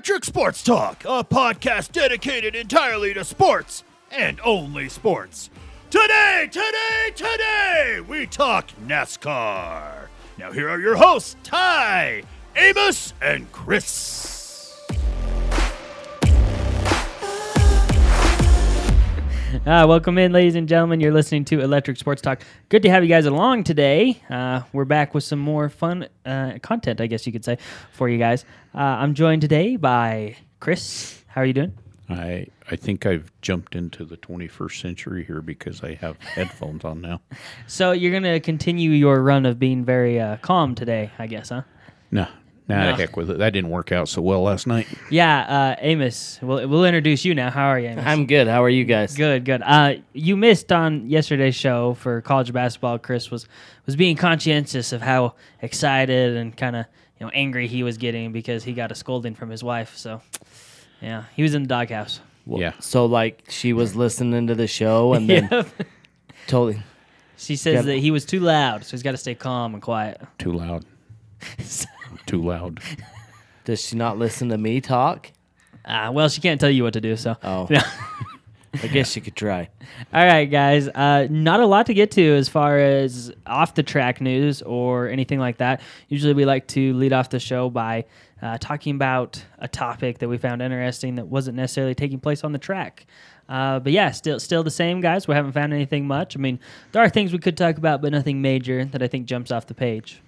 Electric Sports Talk, a podcast dedicated entirely to sports and only sports. Today, today, today, we talk NASCAR. Now, here are your hosts, Ty, Amos, and Chris. Uh, welcome in, ladies and gentlemen. You're listening to Electric Sports Talk. Good to have you guys along today. Uh, we're back with some more fun uh, content, I guess you could say, for you guys. Uh, I'm joined today by Chris. How are you doing? I I think I've jumped into the 21st century here because I have headphones on now. So you're gonna continue your run of being very uh, calm today, I guess, huh? No, nah, No. heck with it. That didn't work out so well last night. Yeah, uh, Amos. We'll, we'll introduce you now. How are you, Amos? I'm good. How are you guys? Good, good. Uh, you missed on yesterday's show for college basketball. Chris was was being conscientious of how excited and kind of you know angry he was getting because he got a scolding from his wife. So, yeah, he was in the doghouse. yeah. So like she was listening to the show and then Yep. told She says Got- that he was too loud, so he's got to stay calm and quiet. Too loud. Too loud. does she not listen to me talk? Uh, well, she can't tell you what to do. So, Oh. Yeah. I guess she could try. All right, guys. Uh, not a lot to get to as far as off the track news or anything like that. Usually, we like to lead off the show by uh, talking about a topic that we found interesting that wasn't necessarily taking place on the track. Uh, but yeah, still, still the same, guys. We haven't found anything much. I mean, there are things we could talk about, but nothing major that I think jumps off the page.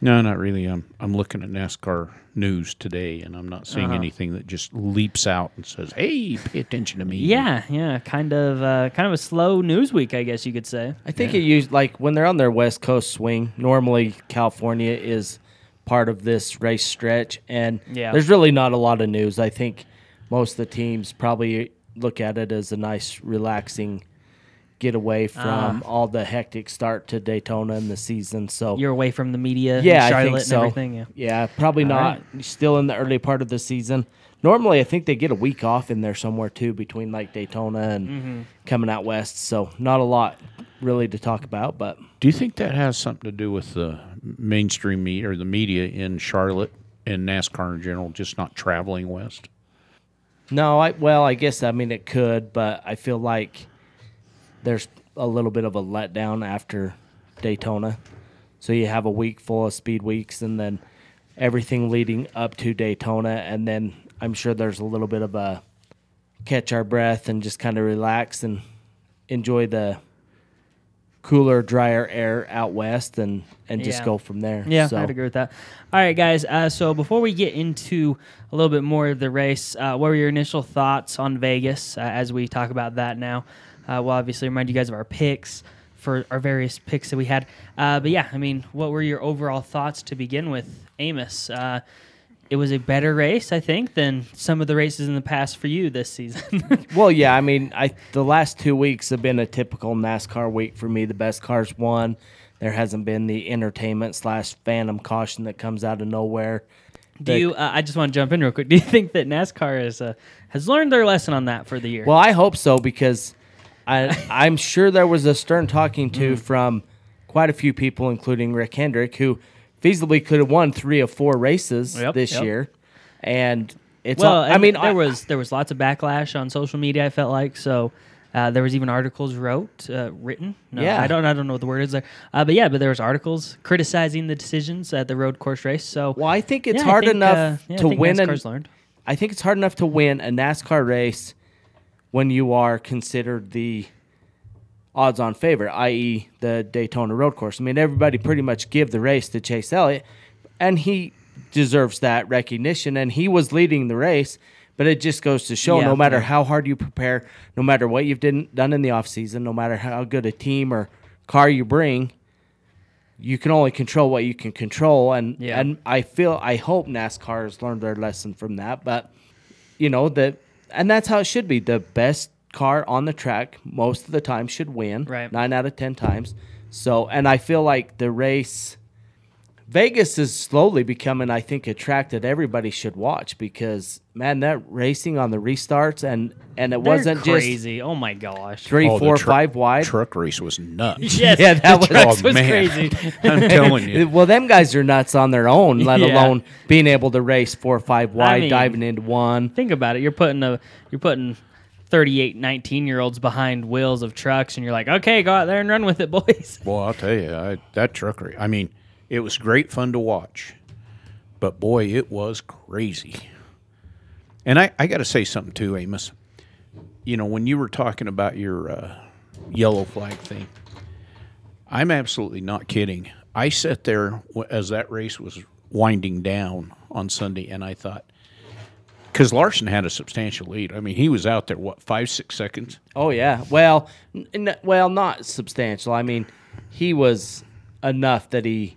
No, not really. I'm I'm looking at NASCAR news today, and I'm not seeing Uh-huh. anything that just leaps out and says, "Hey, pay attention to me." Yeah, yeah, kind of, uh, kind of a slow news week, I guess you could say. I think it used like when they're on their West Coast swing. Normally, California is part of this race stretch, and Yeah. there's really not a lot of news. I think most of the teams probably look at it as a nice, relaxing get away from all the hectic start to Daytona and the season. So You're away from the media, yeah, and I think so. and everything. Yeah. probably All not. Still in the early part of the season. Normally, I think they get a week off in there somewhere too between like Daytona and Mm-hmm. coming out west. So not a lot really to talk about, but Do you think that has something to do with the mainstream media or the media in Charlotte and NASCAR in general just not traveling west? no, I well, I guess I mean it could, but I feel like there's a little bit of a letdown after Daytona. So you have a week full of speed weeks and then everything leading up to Daytona and then I'm sure there's a little bit of a catch our breath and just kind of relax and enjoy the cooler, drier air out west and and just Yeah. go from there. Yeah, so, I'd agree with that. All right, guys. Uh, so before we get into a little bit more of the race, uh, what were your initial thoughts on Vegas uh, as we talk about that now? Uh, we'll obviously remind you guys of our picks for our various picks that we had. Uh, but yeah, I mean, what were your overall thoughts to begin with, Amos? Uh, it was a better race, I think, than some of the races in the past for you this season. Well, yeah, I mean, I the last two weeks have been a typical NASCAR week for me. The best cars won. There hasn't been the entertainment slash phantom caution that comes out of nowhere. Do The- you? Uh, I just want to jump in real quick. Do you think that NASCAR is, uh, has learned their lesson on that for the year? Well, I hope so because I I'm sure there was a stern talking to Mm. from quite a few people, including Rick Hendrick, who feasibly could have won three or four races Yep, this yep. year, and it's well, all, I mean there I- was there was lots of backlash on social media. I felt like so. Uh, there was even articles wrote, uh, written. No, Yeah. I don't, I don't know what the word is there. Uh, but yeah, but there was articles criticizing the decisions at the road course race. So well, I think it's yeah, hard think, enough uh, yeah, to win an, learned. I think it's hard enough to win a NASCAR race when you are considered the odds on favorite, i.e., the Daytona road course. I mean, everybody pretty much give the race to Chase Elliott, and he deserves that recognition, and he was leading the race. But it just goes to show Yeah, no matter yeah. how hard you prepare, no matter what you've done, done in the offseason, no matter how good a team or car you bring, you can only control what you can control. And Yeah. and I feel I hope NASCAR has learned their lesson from that. But you know that, and that's how it should be. The best car on the track most of the time should win. Right. Nine out of ten times. So, and I feel like the race Vegas is slowly becoming, I think, a track that everybody should watch because man, that racing on the restarts and and it They're wasn't just crazy. oh my gosh. three, Oh, the truck- five wide. Truck race was nuts. Yes, Yeah, that the was- Oh, was man. crazy. I'm telling you. Well, them guys are nuts on their own, let Yeah. alone being able to race four or five wide, mean- diving into one. Think about it. You're putting a you're putting 38, 19 year olds behind wheels of trucks, and you're like, okay, go out there and run with it, boys. Well, I'll tell you, I, that truck race. I mean, it was great fun to watch, but boy, it was crazy. And I, I got to say something too, Amos. You know, when you were talking about your uh, yellow flag thing, I'm absolutely not kidding. I sat there as that race was winding down on Sunday, and I thought, because Larson had a substantial lead. I mean, he was out there what five, six seconds. Oh yeah. Well, n- well, not substantial. I mean, he was enough that he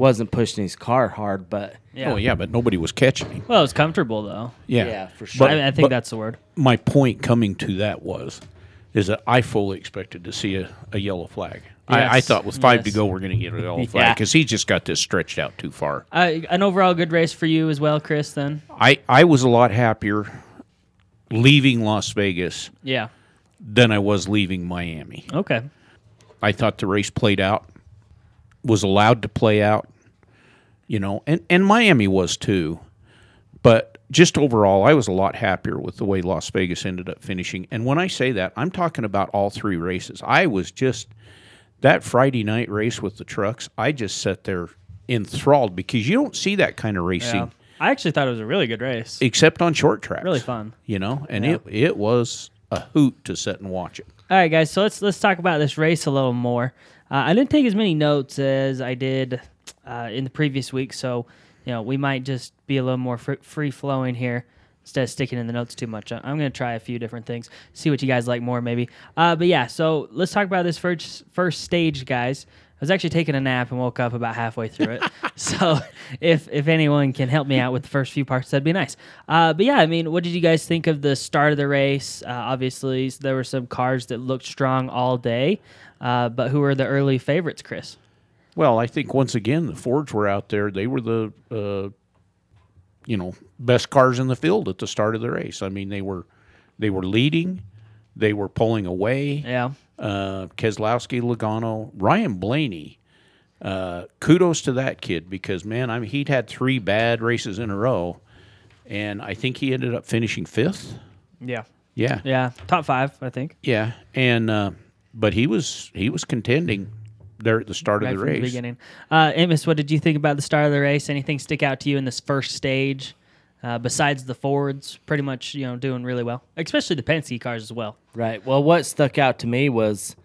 wasn't pushing his car hard, but Yeah. Oh yeah, but nobody was catching him. Well, it was comfortable though. Yeah, Yeah, for sure. But- I, I think but- that's the word. my point coming to that was is that I fully expected to see a, a yellow flag. I, I thought with five to go, we're going to get a yellow flag because he just got this stretched out too far. Uh, an overall good race for you as well, Chris. Then, I, I was a lot happier leaving Las Vegas yeah. than I was leaving Miami. Okay. I thought the race played out, was allowed to play out, you know, and, and Miami was too. But just overall, I was a lot happier with the way Las Vegas ended up finishing. And when I say that, I'm talking about all three races. I was just that Friday night race with the trucks. I just sat there enthralled because you don't see that kind of racing Yeah. I actually thought it was a really good race. except on short tracks. Really fun. you know. And Yeah. it it was a hoot to sit and watch it. All right, guys. So let's let's talk about this race a little more. Uh, I didn't take as many notes as I did uh, in the previous week, so you know we might just be a little more fr- free flowing here instead of sticking in the notes too much. I'm going to try a few different things, see what you guys like more, maybe. Uh, but yeah, so let's talk about this first first stage, guys. I was actually taking a nap and woke up about halfway through it. so if if anyone can help me out with the first few parts, that'd be nice. Uh, but yeah, I mean, what did you guys think of the start of the race? Uh, obviously, there were some cars that looked strong all day, uh, but who were the early favorites, Chris? Well, I think once again the Fords were out there. They were the uh, you know best cars in the field at the start of the race. I mean, they were they were leading, they were pulling away. Yeah, Uh, Keselowski, Logano, Ryan Blaney. Uh, kudos to that kid because man, I mean he'd had three bad races in a row, and I think he ended up finishing fifth. yeah, Yeah, yeah. Top five, I think. yeah, and uh, but he was he was contending there at the start Right of the from race. the beginning. Uh, Amos, what did you think about the start of the race? Anything stick out to you in this first stage? Uh, besides the Fords, pretty much you know doing really well, especially the Penske cars as well. Right. Well, what stuck out to me was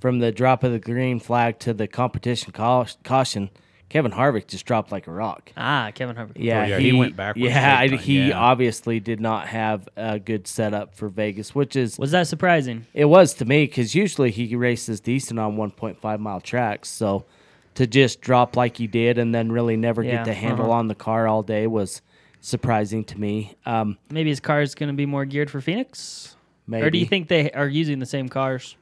from the drop of the green flag to the competition cau- caution, Kevin Harvick just dropped like a rock. Ah, Kevin Harvick. Yeah, yeah, he went backwards Yeah, I- time, he yeah. obviously did not have a good setup for Vegas, which is Was that surprising? it was to me because usually he races decent on 1.5 mile tracks. So to just drop like he did and then really never Yeah, get the handle uh-huh. on the car all day was surprising to me. Um, Maybe his car is going to be more geared for Phoenix, maybe. or do you think they are using the same cars?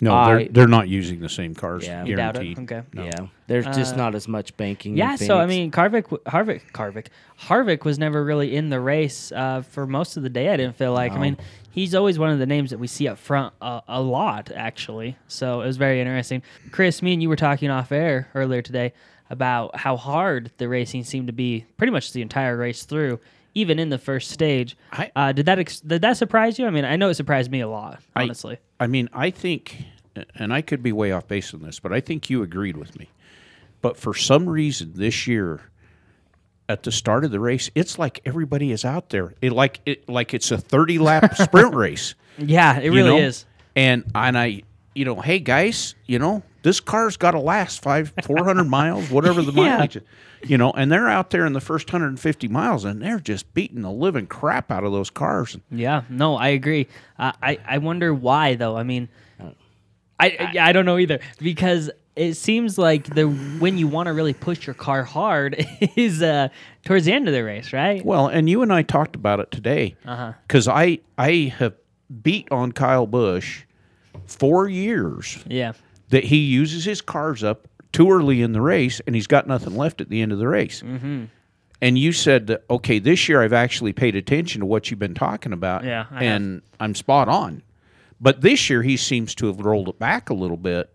No, I- they're they're not using the same cars. Yeah. You doubt it? guaranteed. Okay. No. Yeah, there's just Uh, not as much banking. in Yeah, so I Phoenix. mean, Harvick, w- Harvick, Harvick, Harvick was never really in the race uh, for most of the day. I didn't feel like. I mean, he's always one of the names that we see up front uh, a lot, actually. So it was very interesting. Chris, me and you were talking off air earlier today about how hard the racing seemed to be, pretty much the entire race through, even in the first stage. I- uh, did that ex- did that surprise you? I mean, I know it surprised me a lot, I- honestly. I mean, I think, and I could be way off base on this, but I think you agreed with me. But for some reason this year, at the start of the race, it's like everybody is out there. It like it like it's a thirty lap sprint race. yeah, it really know? is. And and I, you know, hey guys, you know, this car's got to last five, four hundred miles, whatever the Yeah. mileage. is. You know, and they're out there in the first hundred and fifty miles, and they're just beating the living crap out of those cars. Yeah, no, I agree. Uh, I I wonder why though. I mean, I I, I don't know either because it seems like the when you want to really push your car hard is uh towards the end of the race, right? Well, and you and I talked about it today Uh-huh. because I I have beat on Kyle Busch four years Yeah, that he uses his cars up too early in the race, and he's got nothing left at the end of the race. Mm-hmm. And you said, that, okay, this year I've actually paid attention to what you've been talking about, Yeah, and I'm spot on. But this year he seems to have rolled it back a little bit.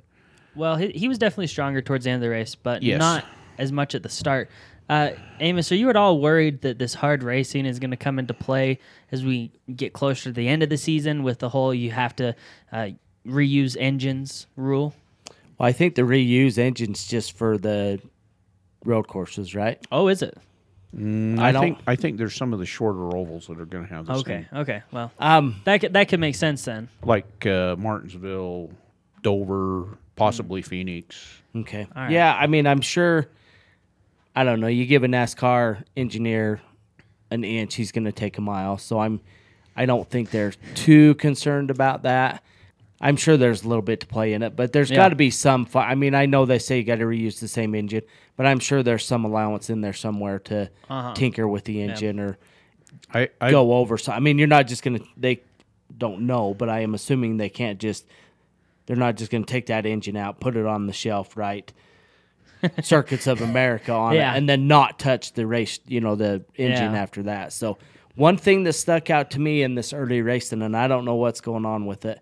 Well, he, he was definitely stronger towards the end of the race, but Yes. not as much at the start. Uh, Amos, are you at all worried that this hard racing is going to come into play as we get closer to the end of the season with the whole you have to uh, reuse engines rule? Well, I think the reuse engines just for the road courses, right? Oh, is it? I, don't- think I think there's some of the shorter ovals that are going to have the Okay, same, okay. Well, Um, that could, that could make sense then. like uh, Martinsville, Dover, possibly Phoenix. okay. All right. Yeah, I mean, I'm sure. I don't know. You give a NASCAR engineer an inch, he's going to take a mile. So I'm, I don't think they're too concerned about that. I'm sure there's a little bit to play in it, but there's Yeah. got to be some. Fi- I mean, I know they say you got to reuse the same engine, but I'm sure there's some allowance in there somewhere to Uh-huh. tinker with the engine or I, I go over. So I mean, you're not just gonna. They don't know, but I am assuming they can't just. They're not just gonna take that engine out, put it on the shelf, right? Circuits of America on Yeah. it, and then not touch the race. You know the engine Yeah. after that. So one thing that stuck out to me in this early racing, and I don't know what's going on with it.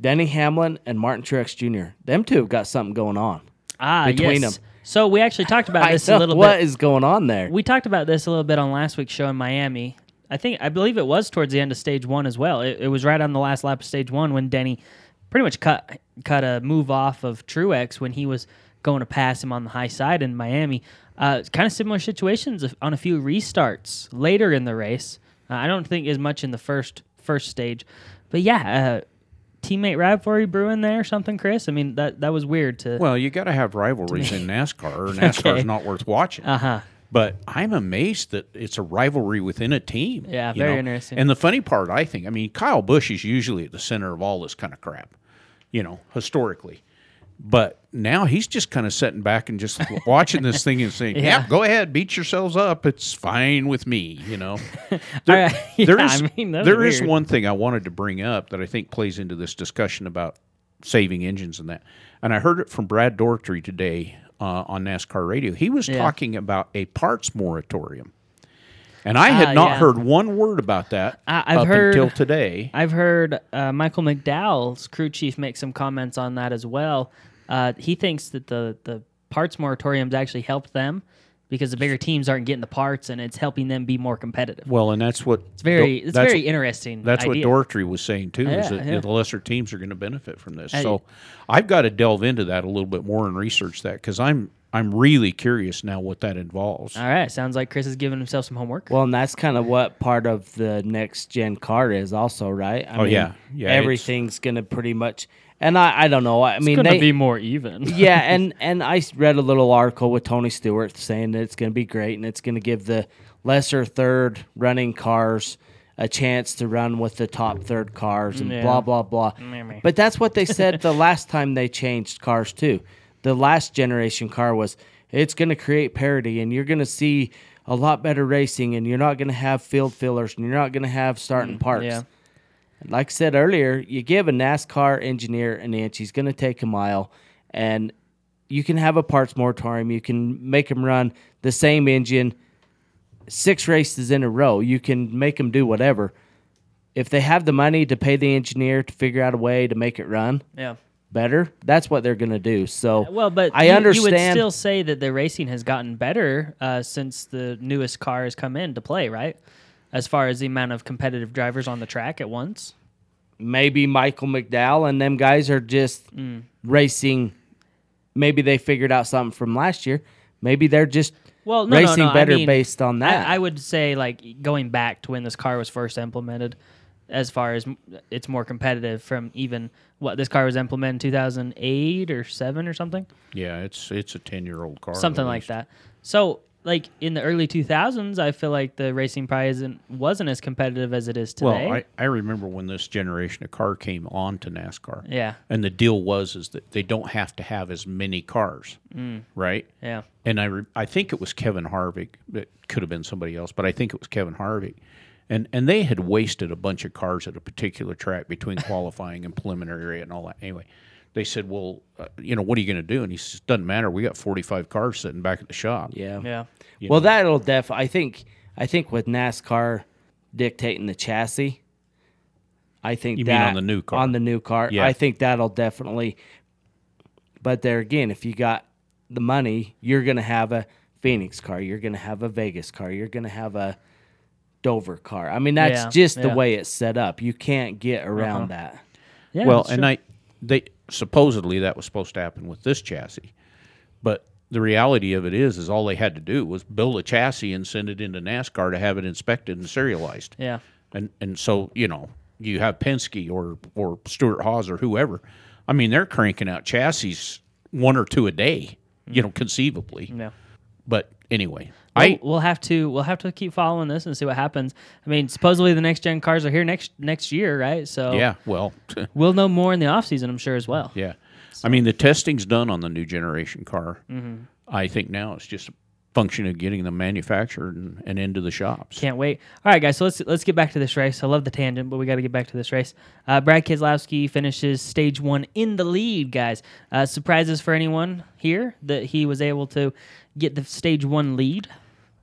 Denny Hamlin and Martin Truex Jr. Them two have got something going on. Ah, Between yes. them. So we actually talked about this a little What bit. is going on there? We talked about this a little bit on last week's show in Miami. I think I believe it was towards the end of stage one as well. It, it was right on the last lap of stage one when Denny pretty much cut cut a move off of Truex when he was going to pass him on the high side in Miami. Uh, kind of similar situations on a few restarts later in the race. Uh, I don't think as much in the first first stage, but yeah, uh, teammate rivalry brewing there or something, Chris. I mean that that was weird to. well, you got to have rivalries in NASCAR, or NASCAR's Okay. not worth watching. uh huh. But I'm amazed that it's a rivalry within a team. Yeah, very know? interesting. And the funny part, I think, I mean, Kyle Busch is usually at the center of all this kind of crap, you know, historically. But now he's just kind of sitting back and just watching this thing and saying, Yeah. "Yeah, go ahead, beat yourselves up. It's fine with me." You know, there, right. Yeah, there is, I mean, there is one thing I wanted to bring up that I think plays into this discussion about saving engines and that. And I heard it from Brad Daugherty today uh, on NASCAR radio. He was Yeah. talking about a parts moratorium. And I had Ah, not yeah. heard one word about that I- I've up heard- until today. I've heard uh, Michael McDowell's crew chief make some comments on that as well. Uh, he thinks that the the parts moratoriums actually helped them because the bigger teams aren't getting the parts, and it's helping them be more competitive. Well, and that's what It's very it's that's, very interesting. That's idea. what Daugherty was saying too. is Yeah, that yeah. the lesser teams are going to benefit from this. Hey. So I've got to delve into that a little bit more and research that because I'm I'm really curious now what that involves. All right, sounds like Chris is giving himself some homework. Well, and that's kind of what part of the next gen car is, also, right? I Oh, yeah. Yeah, everything's gonna pretty much. And I, I don't know. I mean, gonna be more even. yeah, and and I read a little article with Tony Stewart saying that it's going to be great and it's going to give the lesser third running cars a chance to run with the top third cars and Yeah. blah blah blah. But that's what they said the last time they changed cars too. The last generation car was it's going to create parity and you're going to see a lot better racing and you're not going to have field fillers and you're not going to have starting mm, parts. yeah. Like I said earlier, you give a NASCAR engineer an inch, he's going to take a mile, and you can have a parts moratorium. You can make him run the same engine six races in a row. You can make him do whatever. If they have the money to pay the engineer to figure out a way to make it run Yeah. better, that's what they're going to do. So, Well, but I you, understand. You would still say that the racing has gotten better uh, since the newest car has come in to play, right? As far as the amount of competitive drivers on the track at once. maybe Michael McDowell and them guys are just Mm. racing. Maybe they figured out something from last year. Maybe they're just Well, no, racing no, no. better I mean, based on that. I, I would say like going back to when this car was first implemented, as far as it's more competitive from even what this car was implemented in 2008 or seven or something, Yeah, it's it's a ten year old car. something like that. So like in the early 2000s, I feel like the racing probably isn't, wasn't as competitive as it is today. Well, I, I remember when this generation of car came on to NASCAR. yeah, And the deal was is that they don't have to have as many cars, Mm. right? yeah. And I re- I think it was Kevin Harvick. It could have been somebody else, but I think it was Kevin Harvick. And and they had wasted a bunch of cars at a particular track between qualifying and preliminary and all that. Anyway, they said, "Well, uh, you know, what are you going to do?" And he says, "Doesn't matter. We got 45 cars sitting back at the shop." Yeah. Yeah. You well, know? that'll def. I think. I think with NASCAR dictating the chassis, I think You mean on the new car? On the new car, Yeah. I think that'll definitely. But there again, if you got the money, you're gonna have a Phoenix car. You're gonna have a Vegas car. You're gonna have a Dover car. I mean, that's Yeah, just the yeah. Uh-huh. way it's set up. You can't get around that. Yeah. well, and true. I they supposedly that was supposed to happen with this chassis, but the reality of it is, is all they had to do was build a chassis and send it into NASCAR to have it inspected and serialized. Yeah. And and so you know you have Penske or or Stewart Haas or whoever. I mean, they're cranking out chassis one or two a day. You mm-hmm. know, conceivably. Yeah. But anyway, I we'll have to we'll have to keep following this and see what happens. I mean, supposedly the next gen cars are here next next year, right? So yeah. Well, we'll know more in the off season, I'm sure as well. Yeah. I mean, the testing's done on the new generation car. Mm-hmm. I think now it's just a function of getting them manufactured and, and into the shops. Can't wait. All right, guys. So let's let's get back to this race. I love the tangent, but we got to get back to this race. Uh, Brad Keselowski finishes stage one in the lead, guys. Uh, surprises for anyone here that he was able to get the stage one lead.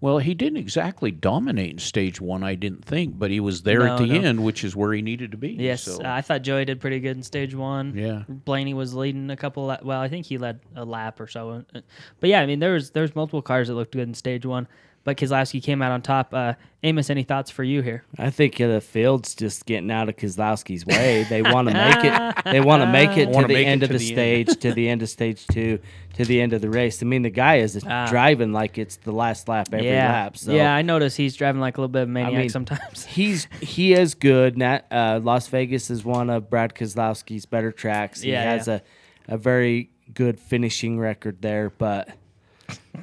Well, he didn't exactly dominate in stage one, I didn't think, but he was there No, at the no. end, which is where he needed to be. Yes, So, uh, I thought Joey did pretty good in stage one. Yeah. Blaney was leading a couple. Well, I think he led a lap or so. Uh, But yeah, I mean, there was there was multiple cars that looked good in stage one. But Keselowski came out on top. Uh, Amos, any thoughts for you here? I think the field's just getting out of Kozlowski's way. They want to make it. They want to make it to the make it end of the, the stage, to the end of stage two, to the end of the race. I mean, the guy is Ah. driving like it's the last lap every yeah, lap. So yeah, I noticed he's driving like a little bit of a maniac mean, sometimes. he's he is good. Nat, uh, Las Vegas is one of Brad Kozlowski's better tracks. He Yeah, has yeah. a a very good finishing record there, but.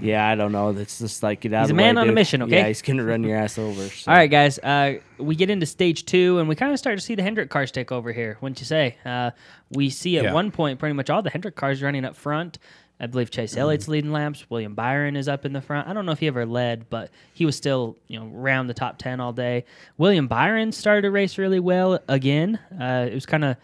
Yeah, I don't know. It's just like get out He's of a the way, man on a dude. mission, okay? Yeah, he's gonna run your ass over. so. All right, guys. Uh, we get into stage two, and we kind of start to see the Hendrick cars take over here. Wouldn't you say? Uh, we see at Yeah. one point pretty much all the Hendrick cars running up front. I believe Chase Elliott's leading laps. William Byron is up in the front. I don't know if he ever led, but he was still you know around the top ten all day. William Byron started to race really well again. Uh, it was kind of.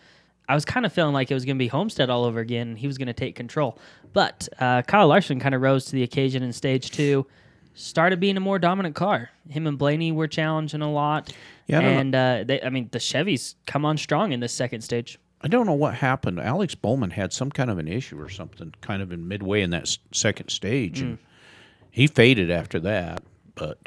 I was kind of feeling like it was going to be Homestead all over again. and He was going to take control. But uh, Kyle Larson kind of rose to the occasion in stage two, started being a more dominant car. Him and Blaney were challenging a lot. Yeah, I and uh, they, I mean, the Chevys come on strong in this second stage. I don't know what happened. Alex Bowman had some kind of an issue or something, kind of in midway in that second stage, and he faded after that. But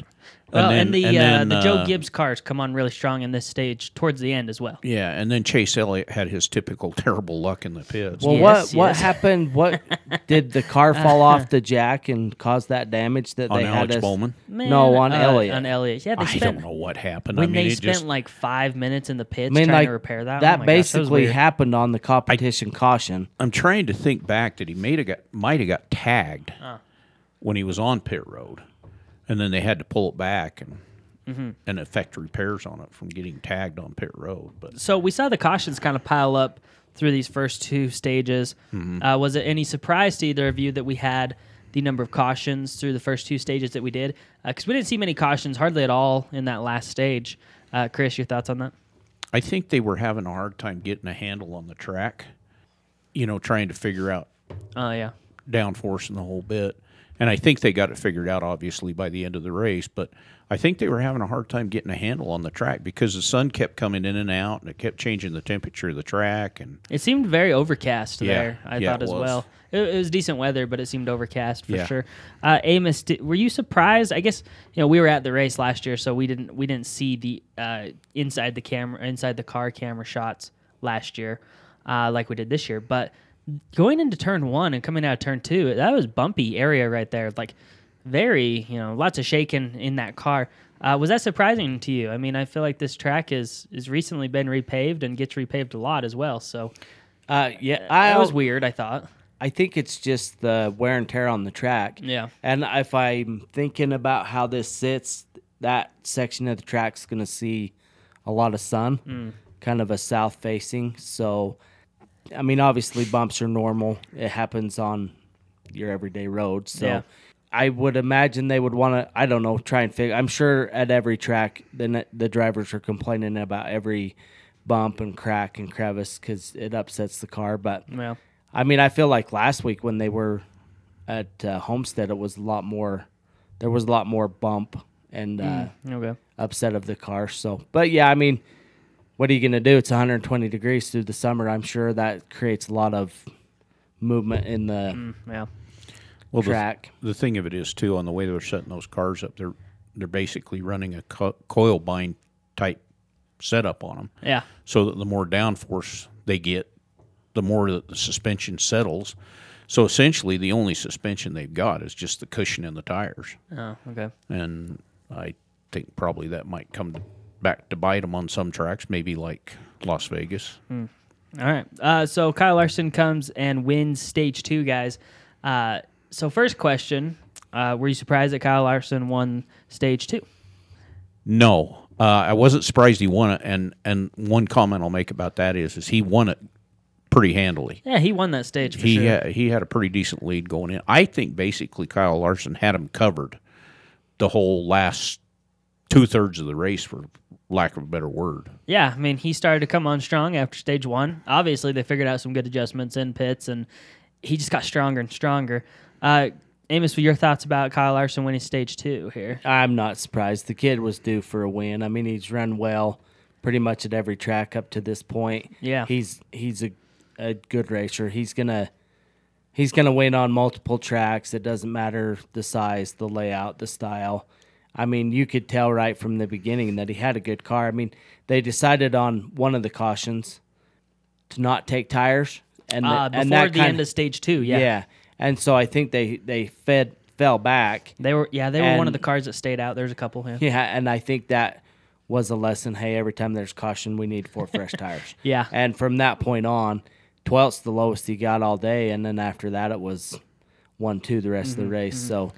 Well, and, then- the and then, uh, the Joe uh, Gibbs cars come on really strong in this stage towards the end as well. yeah, and then Chase Elliott had his typical terrible luck in the pits. Well, Yes, what what yes. happened? What did the car fall off the jack and cause that damage that on they had Alex us? Bowman, No, on uh, Elliott. On Elliott, yeah. They I don't know what happened. When I mean, they spent just like five minutes in the pits I mean, trying like to repair that. that oh my gosh, was basically happened on the competition caution. I'm trying to think back that he may have got might have got tagged when he was on pit road, and then they had to pull it back and Mm-hmm. and effect repairs on it from getting tagged on pit road. But So we saw the cautions kind of pile up through these first two stages. Mm-hmm. Uh, was it any surprise to either of you that we had the number of cautions through the first two stages that we did? Because we didn't see many cautions, hardly at all, in that last stage. Uh, Chris, your thoughts on that? I think they were having a hard time getting a handle on the track. You know, trying to figure out Oh yeah, downforce and the whole bit. And I think they got it figured out, obviously, by the end of the race. But I think they were having a hard time getting a handle on the track because the sun kept coming in and out, and it kept changing the temperature of the track. And it seemed very overcast Yeah, there. I yeah, thought as was. well. It, it was decent weather, but it seemed overcast for Yeah. sure. Uh, Amos, did, were you surprised? I guess you know we were at the race last year, so we didn't we didn't see the uh, inside the camera, inside the car camera shots last year, uh, like we did this year. But going into turn one and coming out of turn two, that was bumpy area right there. Like very, you know, lots of shaking in that car. Uh, was that surprising to you? I mean, I feel like this track is is recently been repaved and gets repaved a lot as well. So Uh, yeah, I that was weird. I thought. I think it's just the wear and tear on the track. Yeah. And if I'm thinking about how this sits, that section of the track's going to see a lot of sun, Hmm. kind of a south facing. So, I mean, obviously bumps are normal. It happens on your everyday road. So, Yeah. I would imagine they would want to. I don't know. Try and figure. I'm sure at every track, the the drivers are complaining about every bump and crack and crevice because it upsets the car. But Well, I mean, I feel like last week when they were at uh, Homestead, it was a lot more. There was a lot more bump and uh, Okay. upset of the car. So, but yeah, I mean, what are you going to do? It's 120 degrees through the summer. I'm sure that creates a lot of movement in the mm, Yeah. Well, the, track. the thing of it is too on the way they're setting those cars up, they're they're basically running a co- coil bind type setup on them, Yeah. so that the more downforce they get, the more that the suspension settles. So essentially, the only suspension they've got is just the cushion in the tires, Oh, okay. and I think probably that might come to, back to bite them on some tracks, maybe like Las Vegas. All right. Uh, so Kyle Larson comes and wins stage two, guys. Uh, so first question: uh, Were you surprised that Kyle Larson won stage two? No, uh, I wasn't surprised he won it, and and one comment I'll make about that is is he won it pretty handily. Yeah, he won that stage for he sure. had, he had a pretty decent lead going in. I think basically Kyle Larson had him covered the whole last two thirds of the race, for lack of a better word. Yeah, I mean, he started to come on strong after stage one. Obviously, they figured out some good adjustments in pits, and he just got stronger and stronger. Uh, Amos, what your thoughts about Kyle Larson winning stage two here? I'm not surprised. The kid was due for a win. I mean, he's run well pretty much at every track up to this point. Yeah. He's he's a, a good racer. He's gonna he's gonna win on multiple tracks. It doesn't matter the size, the layout, the style. I mean, you could tell right from the beginning that he had a good car. I mean, they decided on one of the cautions to not take tires, and, the- Uh, and before that the kind end of stage two, yeah. yeah. And so I think they they fed fell back. They were, yeah, they were one of the cars that stayed out. There's a couple. Yeah. Yeah, and I think that was a lesson. Hey, every time there's caution, we need four fresh tires. Yeah. And from that point on, 12th's the lowest he got all day, and then after that, it was one two the rest Mm-hmm, of the race. So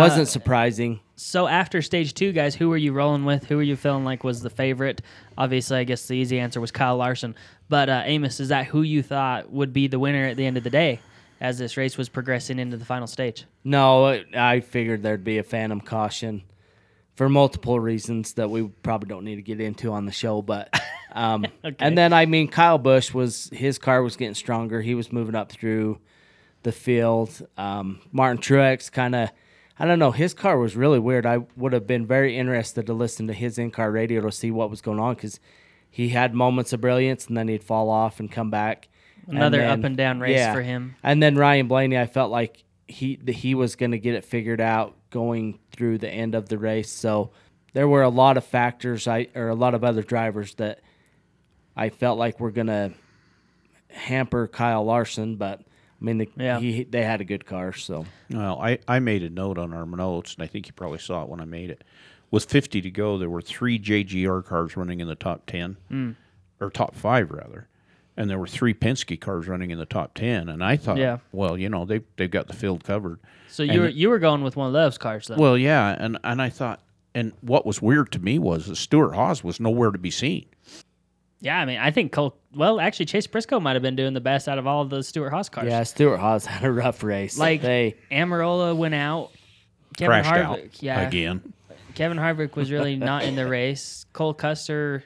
wasn't surprising. So after stage two, guys, who were you rolling with? Who were you feeling like was the favorite? Obviously, I guess the easy answer was Kyle Larson. But uh, Amos, is that who you thought would be the winner at the end of the day as this race was progressing into the final stage? No, I figured there'd be a phantom caution for multiple reasons that we probably don't need to get into on the show. But um, and then I mean, Kyle Busch was his car was getting stronger. He was moving up through the field. Um, Martin Truex kind of. I don't know. His car was really weird. I would have been very interested to listen to his in-car radio to see what was going on because he had moments of brilliance and then he'd fall off and come back. Another then- up and down race for him. And then Ryan Blaney, I felt like he that he was going to get it figured out going through the end of the race. So there were a lot of factors, I or a lot of other drivers that I felt like were going to hamper Kyle Larson, but I mean, the, Yeah. he they had a good car, so Well, I, I made a note on our notes, and I think you probably saw it when I made it. With 50 to go, there were three JGR cars running in the top 10, hmm. or top five, rather. And there were three Penske cars running in the top 10. And I thought, Yeah. well, you know, they, they've got the field covered. So And you were you were going with one of those cars, though. Well, yeah. And, and I thought, and what was weird to me was that Stewart Haas was nowhere to be seen. Yeah, I mean, I think Cole. Well, actually, Chase Briscoe might have been doing the best out of all of the Stewart Haas cars. yeah, Stewart Haas had a rough race. Like they Almirola went out. Kevin crashed Harvick, out yeah, again. Kevin Harvick was really not in the race. Cole Custer,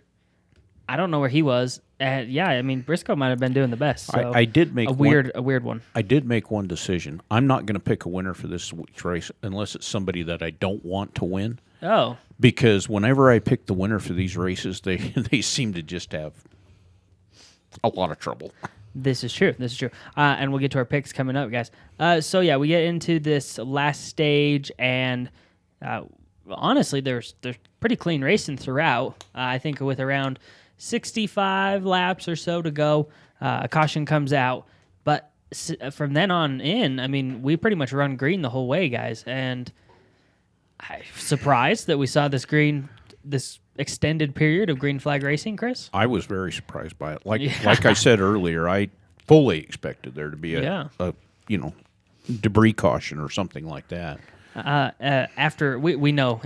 I don't know where he was. Uh, yeah, I mean Briscoe might have been doing the best. So I, I did make a one- weird, a weird one. I did make one decision. I'm not going to pick a winner for this week's race unless it's somebody that I don't want to win. Oh, because whenever I pick the winner for these races, they they seem to just have a lot of trouble. this is true. This is true. Uh, and we'll get to our picks coming up, guys. Uh, so yeah, we get into this last stage, and uh, honestly, there's there's pretty clean racing throughout. Uh, I think with around 65 laps or so to go, uh, a caution comes out, but from then on in, I mean, we pretty much run green the whole way, guys, and. I'm surprised that we saw this green, this extended period of green flag racing, Chris. I was very surprised by it. Like Yeah. like I said earlier, I fully expected there to be a, Yeah. a you know debris caution or something like that. uh, uh, after we, we know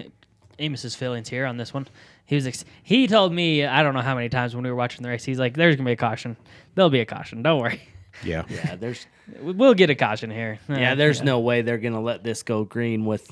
Amos's feelings here on this one. He was ex- he told me I don't know how many times when we were watching the race. He's like, "There's gonna be a caution. There'll be a caution. Don't worry. Yeah. yeah, there's We'll get a caution here." yeah, Uh, there's no way they're gonna let this go green with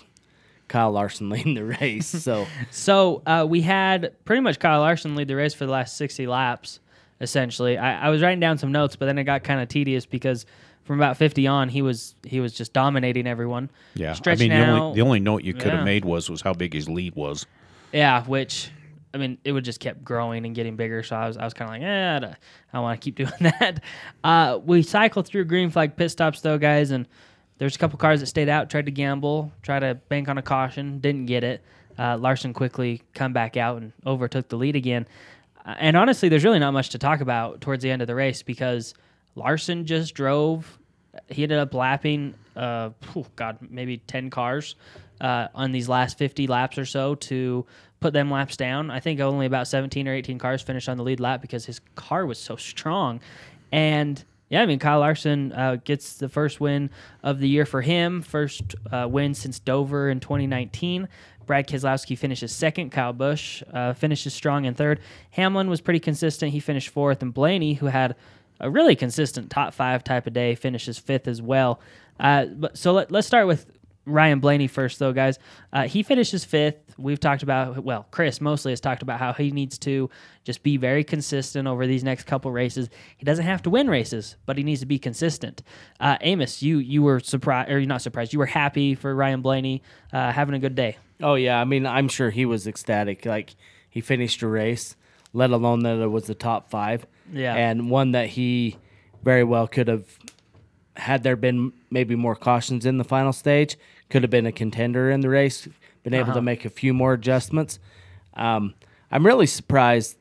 Kyle Larson leading the race. So So uh, we had pretty much Kyle Larson lead the race for the last 60 laps. essentially. I, I was writing down some notes, but then it got kind of tedious because from about 50 on, he was he was just dominating everyone. Yeah, stretching I mean, the out. only, the only note you could Yeah. have made was was how big his lead was. Yeah, which I mean, it would just kept growing and getting bigger. So I was, I was kind of like, eh, I don't, I don't want to keep doing that. Uh, we cycled through green flag pit stops though, guys, and there's a couple cars that stayed out, tried to gamble, tried to bank on a caution, didn't get it. Uh, Larson quickly come back out and overtook the lead again. Uh, and honestly, there's really not much to talk about towards the end of the race because Larson just drove. He ended up lapping, uh, phew, God, maybe 10 cars uh, on these last 50 laps or so to put them laps down. I think only about 17 or 18 cars finished on the lead lap because his car was so strong. And yeah, I mean, Kyle Larson uh, gets the first win of the year for him, first uh, win since Dover in 2019. Brad Keselowski finishes second. Kyle Busch uh, finishes strong in third. Hamlin was pretty consistent. He finished fourth. And Blaney, who had a really consistent top five type of day, finishes fifth as well. Uh, but so let, let's start with Ryan Blaney first, though, guys. Uh, he finishes fifth. We've talked about, well, Chris mostly has talked about how he needs to just be very consistent over these next couple races. He doesn't have to win races, but he needs to be consistent. Uh, Amos, you you were surprised, or you're not surprised, you were happy for Ryan Blaney uh, having a good day. Oh yeah, I mean, I'm sure he was ecstatic. Like he finished a race, let alone that it was the top five. Yeah. and one that he very well could have had there been maybe more cautions in the final stage, could have been a contender in the race, been able to make a few more adjustments. Um, I'm really surprised.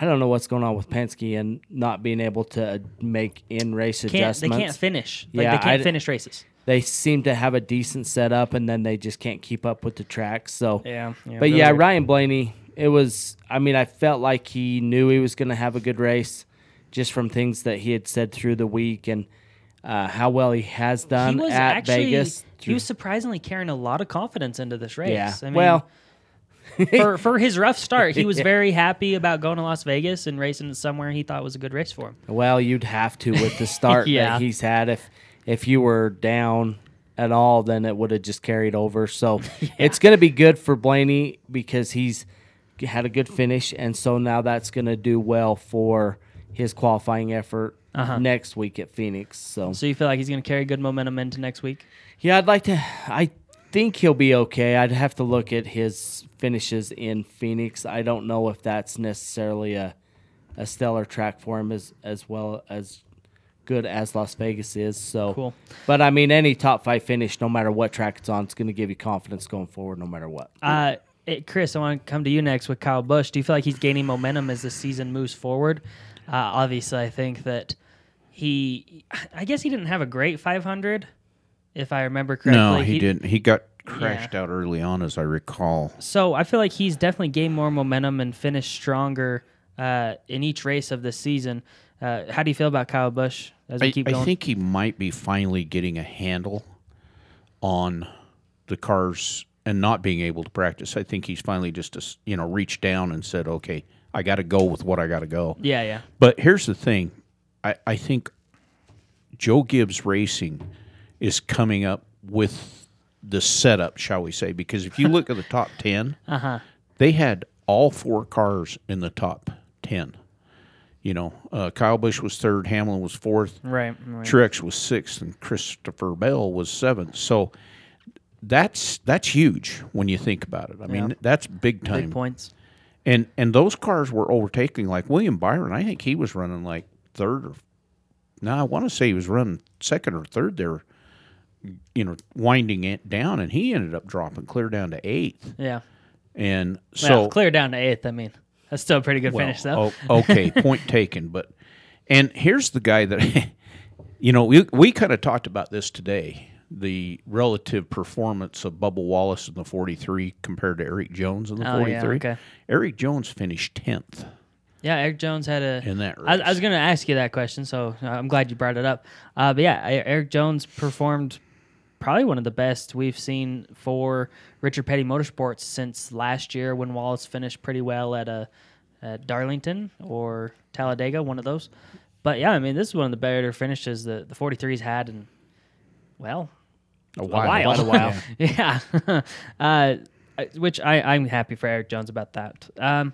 I don't know what's going on with Penske and not being able to make in race Can't, they adjustments. can't finish. Like, Yeah, they can't I- finish races. they seem to have a decent setup and then they just can't keep up with the track. So Yeah, yeah, but really yeah. Ryan Blaney. It was. I mean, I felt like he knew he was going to have a good race, just from things that he had said through the week and uh, how well he has done He was at actually, Vegas. he was surprisingly carrying a lot of confidence into this race. yeah. I mean, well, for for his rough start, he was very happy about going to Las Vegas and racing somewhere he thought was a good race for him. well, you'd have to with the start Yeah. that he's had. If if you were down at all, then it would have just carried over. So it's going to be good for Blaney because he's had a good finish, and so now that's going to do well for his qualifying effort Uh-huh. next week at Phoenix. So So you feel like he's going to carry good momentum into next week? yeah, I'd like to. I think he'll be okay. I'd have to look at his finishes in Phoenix. I don't know if that's necessarily a a stellar track for him as as well as good as Las Vegas is. So Cool. But I mean, any top five finish, no matter what track it's on, it's going to give you confidence going forward, no matter what. Uh, eh, Chris, I want to come to you next with Kyle Busch. Do you feel like he's gaining momentum as the season moves forward? Uh, obviously, I think that he, I guess he didn't have a great 500, if I remember correctly. No, he, didn't. He got crashed Yeah. out early on, as I recall. So I feel like he's definitely gained more momentum and finished stronger uh, in each race of this season. Uh, how do you feel about Kyle Busch as we I, keep I think he might be finally getting a handle on the cars and not being able to practice. I think he's finally just just, you know reached down and said, "Okay, I got to go with what I got to go." yeah, yeah. But here's the thing, I, I think Joe Gibbs Racing is coming up with the setup, shall we say? Because if you look at the top ten, Uh-huh. they had all four cars in the top ten. You know, uh, Kyle Busch was third, Hamlin was fourth, Right. right. Truex was sixth, and Christopher Bell was seventh. So that's that's huge when you think about it. I mean, Yeah. that's big time. Big points. And and those cars were overtaking like William Byron. I think he was running like third or no, I want to say he was running second or third there. You know, winding it down, and he ended up dropping clear down to eighth. Yeah. And so well, clear down to eighth. I mean, that's still a pretty good well, finish, though. o- okay, point taken. But and here's the guy that you know we we kind of talked about this today. The relative performance of Bubba Wallace in the 43 compared to Erik Jones in the Oh, yeah, 43. okay. Erik Jones finished 10th. Yeah, Erik Jones had a. In that I, I was going to ask you that question, so uh, I'm glad you brought it up. Uh, but yeah, Erik Jones performed probably one of the best we've seen for Richard Petty Motorsports since last year when Wallace finished pretty well at a at Darlington or Talladega, one of those. But yeah, I mean, this is one of the better finishes the the 43s had, and well, A a while. while. A while. yeah. uh, which I, I'm happy for Erik Jones about that. Um,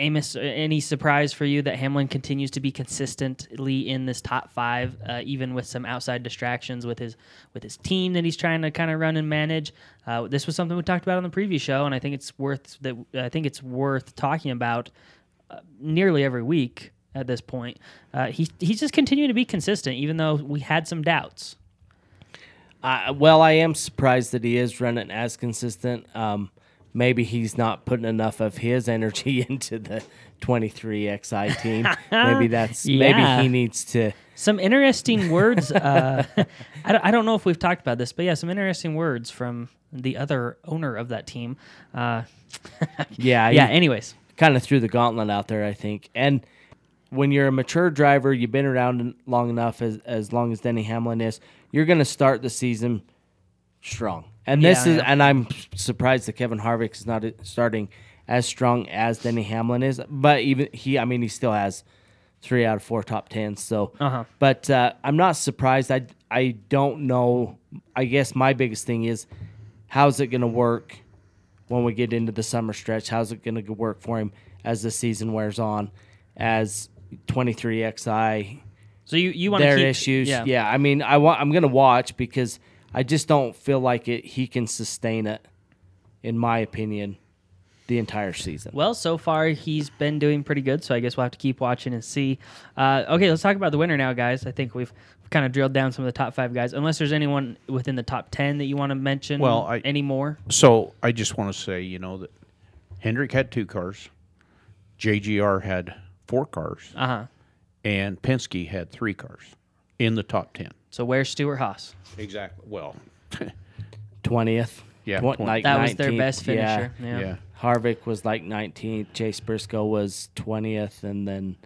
Amos, uh, any surprise for you that Hamlin continues to be consistently in this top five, uh, even with some outside distractions with his with his team that he's trying to kind of run and manage? Uh, this was something we talked about on the previous show, and I think it's worth that. I think it's worth talking about uh, nearly every week at this point. Uh, he he's just continuing to be consistent, even though we had some doubts. Well, I am surprised that he is running as consistent. Um, maybe he's not putting enough of his energy into the 23xi team. maybe that's Yeah. maybe he needs to. Some interesting words. Uh, I, don't, I don't know if we've talked about this, but yeah, some interesting words from the other owner of that team. Uh, Yeah, yeah. Anyways, kind of threw the gauntlet out there. I think, and when you're a mature driver, you've been around long enough as as long as Denny Hamlin is, you're going to start the season strong. And this Yeah, is, yeah. and I'm surprised that Kevin Harvick is not starting as strong as Denny Hamlin is. But even he, I mean, he still has three out of four top tens. So, Uh-huh. but uh, I'm not surprised. I I don't know. I guess my biggest thing is how's it going to work when we get into the summer stretch? How's it going to work for him as the season wears on? As 23xi, so you you want to their keep issues. Yeah. Yeah. I mean, I want. I'm going to watch because I just don't feel like it. He can sustain it, in my opinion, the entire season. Well, so far he's been doing pretty good, so I guess we'll have to keep watching and see. Uh, okay, let's talk about the winner now, guys. I think we've kind of drilled down some of the top five guys. Unless there's anyone within the top ten that you want to mention. Well, I- anymore. So I just want to say, you know, that Hendrick had two cars, JGR had four cars, Uh huh. and Penske had three cars in the top 10. So where's Stewart Haas? Exactly. Well, Twentieth. Yeah, Twen- 20. like That was their 19th. best finisher. Yeah. yeah. Harvick was like 19th. Chase Briscoe was 20th, and then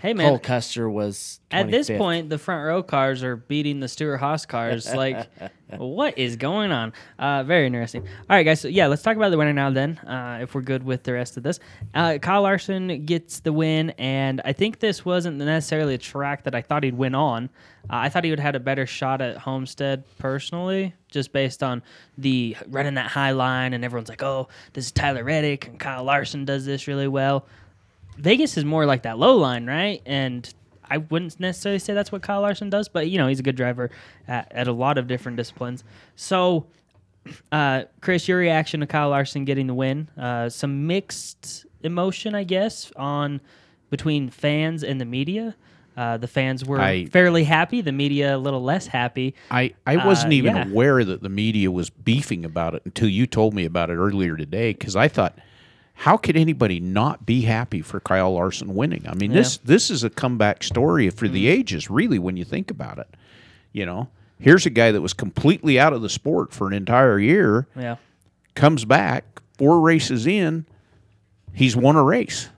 Hey man, Cole Custer was. 25th. At this point, the front row cars are beating the Stewart Haas cars. Like, what is going on? Uh, very interesting. All right, guys. So yeah, let's talk about the winner now. Then, uh, if we're good with the rest of this, uh, Kyle Larson gets the win, and I think this wasn't necessarily a track that I thought he'd win on. Uh, I thought he would have had a better shot at Homestead personally, just based on the running that high line, and everyone's like, "Oh, this is Tyler Reddick, and Kyle Larson does this really well." Vegas is more like that low line, right? And I wouldn't necessarily say that's what Kyle Larson does, but you know he's a good driver at, at a lot of different disciplines. So, uh, Chris, your reaction to Kyle Larson getting the win? Uh, some mixed emotion, I guess, on between fans and the media. Uh, the fans were I- fairly happy, the media a little less happy. I, I wasn't Uh, even yeah. aware that the media was beefing about it until you told me about it earlier today because I thought, how could anybody not be happy for Kyle Larson winning? I mean, this this is a comeback story for Mm-hmm. the ages, really, when you think about it. You know, here's a guy that was completely out of the sport for an entire year, Yeah. comes back four races in, he's won a race.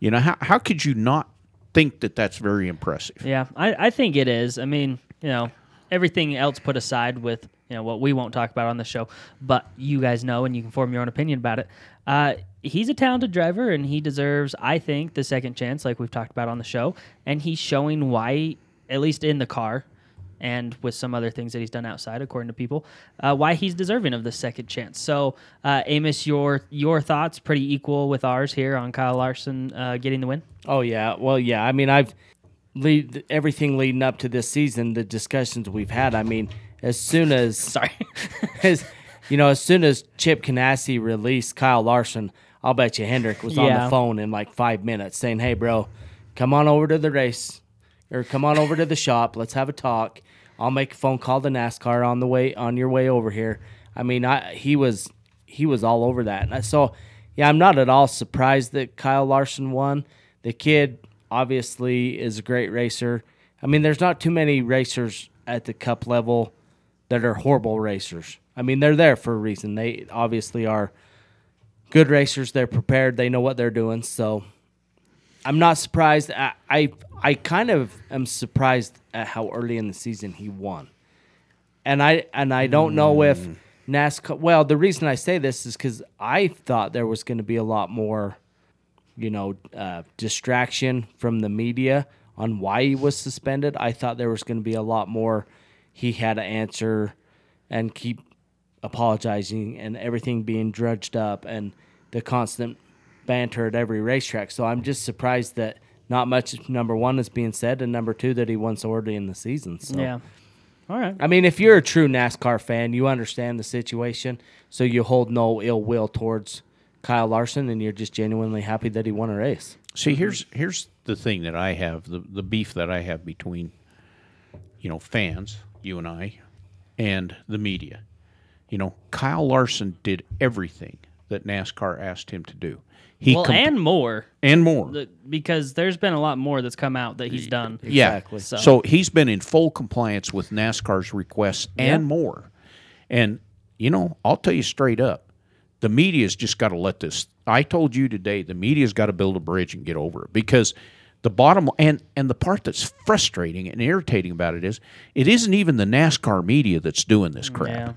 You know, how how could you not think that that's very impressive? Yeah, I, I think it is. I mean, you know, everything else put aside with, you know, what we won't talk about on the show, but you guys know and you can form your own opinion about it. Uh, he's a talented driver and he deserves, I think, the second chance, like we've talked about on the show. And he's showing why, at least in the car and with some other things that he's done outside, according to people, uh, why he's deserving of the second chance. So, uh, Amos, your your thoughts pretty equal with ours here on Kyle Larson uh, getting the win. Oh yeah, well yeah. I mean, I've lead everything leading up to this season. The discussions we've had. I mean, as soon as Sorry. as you know, as soon as Chip Ganassi released Kyle Larson, I'll bet you Hendrick was on Yeah. the phone in like five minutes saying, "Hey, bro, come on over to the race, or come on over to the shop. Let's have a talk. I'll make a phone call to NASCAR on the way on your way over here." I mean, I he was he was all over that. And I- so, yeah, I'm not at all surprised that Kyle Larson won. The kid obviously is a great racer. I mean, there's not too many racers at the cup level that are horrible racers. I mean, they're there for a reason. They obviously are good racers. They're prepared. They know what they're doing. So I'm not surprised. I I, I kind of am surprised at how early in the season he won. And I and I don't know if NASCAR. Well, the reason I say this is because I thought there was going to be a lot more, you know, uh, distraction from the media on why he was suspended. I thought there was going to be a lot more. He had to answer and keep apologizing and everything being drudged up and the constant banter at every racetrack. So I'm just surprised that not much number one is being said, and number two that he won so early in the season. So. Yeah. All right. I mean, if you're a true NASCAR fan, you understand the situation, so you hold no ill will towards Kyle Larson, and you're just genuinely happy that he won a race. See, here's here's the thing that I have the the beef that I have between, you know, fans, you and I, and the media. You know, Kyle Larson did everything that NASCAR asked him to do. He well, com- and more and more. the- because there's been a lot more that's come out that he's done. Yeah. Exactly. So- So. he's been in full compliance with NASCAR's requests and more. And you know, I'll tell you straight up, the media's just got to let this. I told you today, the media's got to build a bridge and get over it because the bottom and and the part that's frustrating and irritating about it is it isn't even the NASCAR media that's doing this crap. Yeah.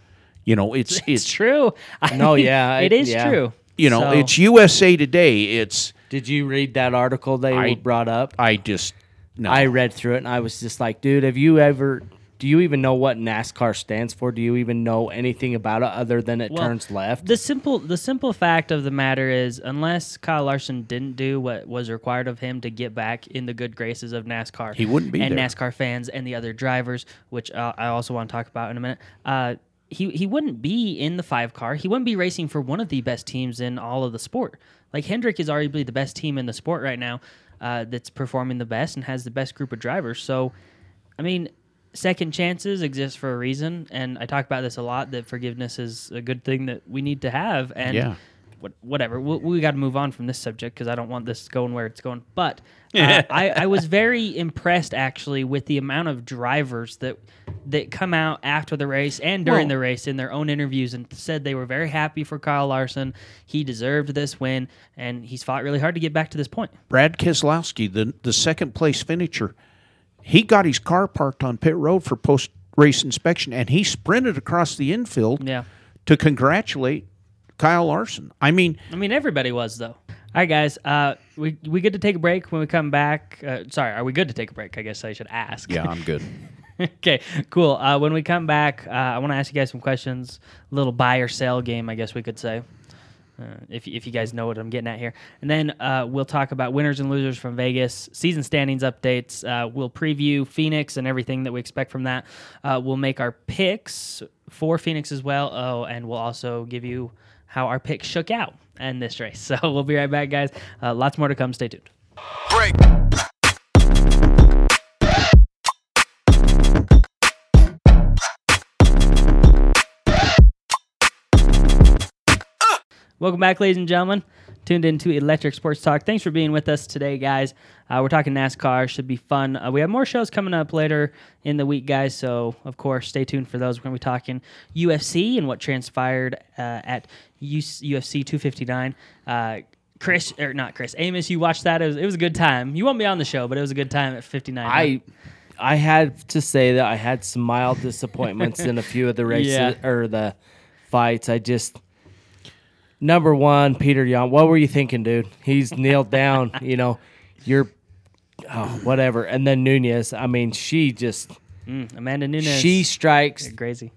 You know, it's It's it's true. I No, yeah, it is yeah. true. you know, So- it's USA Today. It's Did you read that article they I- brought up? I just no. I read through it and I was just like, dude, have you ever? Do you even know what NASCAR stands for? Do you even know anything about it other than it Well, turns left? The simple the simple fact of the matter is, unless Kyle Larson didn't do what was required of him to get back in the good graces of NASCAR, He wouldn't be and there. NASCAR fans and the other drivers, which uh, I also want to talk about in a minute. Uh, he he wouldn't be in the five car. He wouldn't be racing for one of the best teams in all of the sport. Like Hendrick is arguably the best team in the sport right now, uh, that's performing the best and has the best group of drivers. So, I mean, second chances exist for a reason, and I talk about this a lot. That forgiveness is a good thing that we need to have, and Yeah. What, whatever. We, we got to move on from this subject because I don't want this going where it's going. But uh, I, I was very impressed actually with the amount of drivers that that come out after the race and during Well- the race in their own interviews and said they were very happy for Kyle Larson. He deserved this win, and he's fought really hard to get back to this point. Brad Keselowski, the the second place finisher, he got his car parked on pit road for post race inspection, and he sprinted across the infield Yeah. to congratulate Kyle Larson. I mean, I mean, everybody was though. All right, guys. Uh, we we good to take a break when we come back. Uh, sorry, are we good to take a break? I guess I should ask. yeah, I'm good. okay, cool. Uh, when we come back, uh, I want to ask you guys some questions. A little buy or sell game, I guess we could say. Uh, if, if you guys know what I'm getting at here. And then uh, we'll talk about winners and losers from Vegas, season standings updates. Uh, we'll preview Phoenix and everything that we expect from that. Uh, we'll make our picks for Phoenix as well. Oh, and we'll also give you how our picks shook out in this race. So we'll be right back, guys. Uh, lots more to come. Stay tuned. Break. Welcome back, ladies and gentlemen. Tuned into Electric Sports Talk. Thanks for being with us today, guys. Uh, we're talking NASCAR. Should be fun. Uh, we have more shows coming up later in the week, guys. So, of course, stay tuned for those. We're going to be talking UFC and what transpired uh, at UFC 259. Uh, Chris, or not Chris, Amos, you watched that. It was, it was a good time. You won't be on the show, but it was a good time at 59. I I had to say that I had some mild disappointments in a few of the races Yeah. or the fights. I just number one, Peter Young. What were you thinking, dude? He's kneeled down. You know, you're oh whatever. And then Nunes. I mean, she just Mm, Amanda Nunes. she strikes crazy.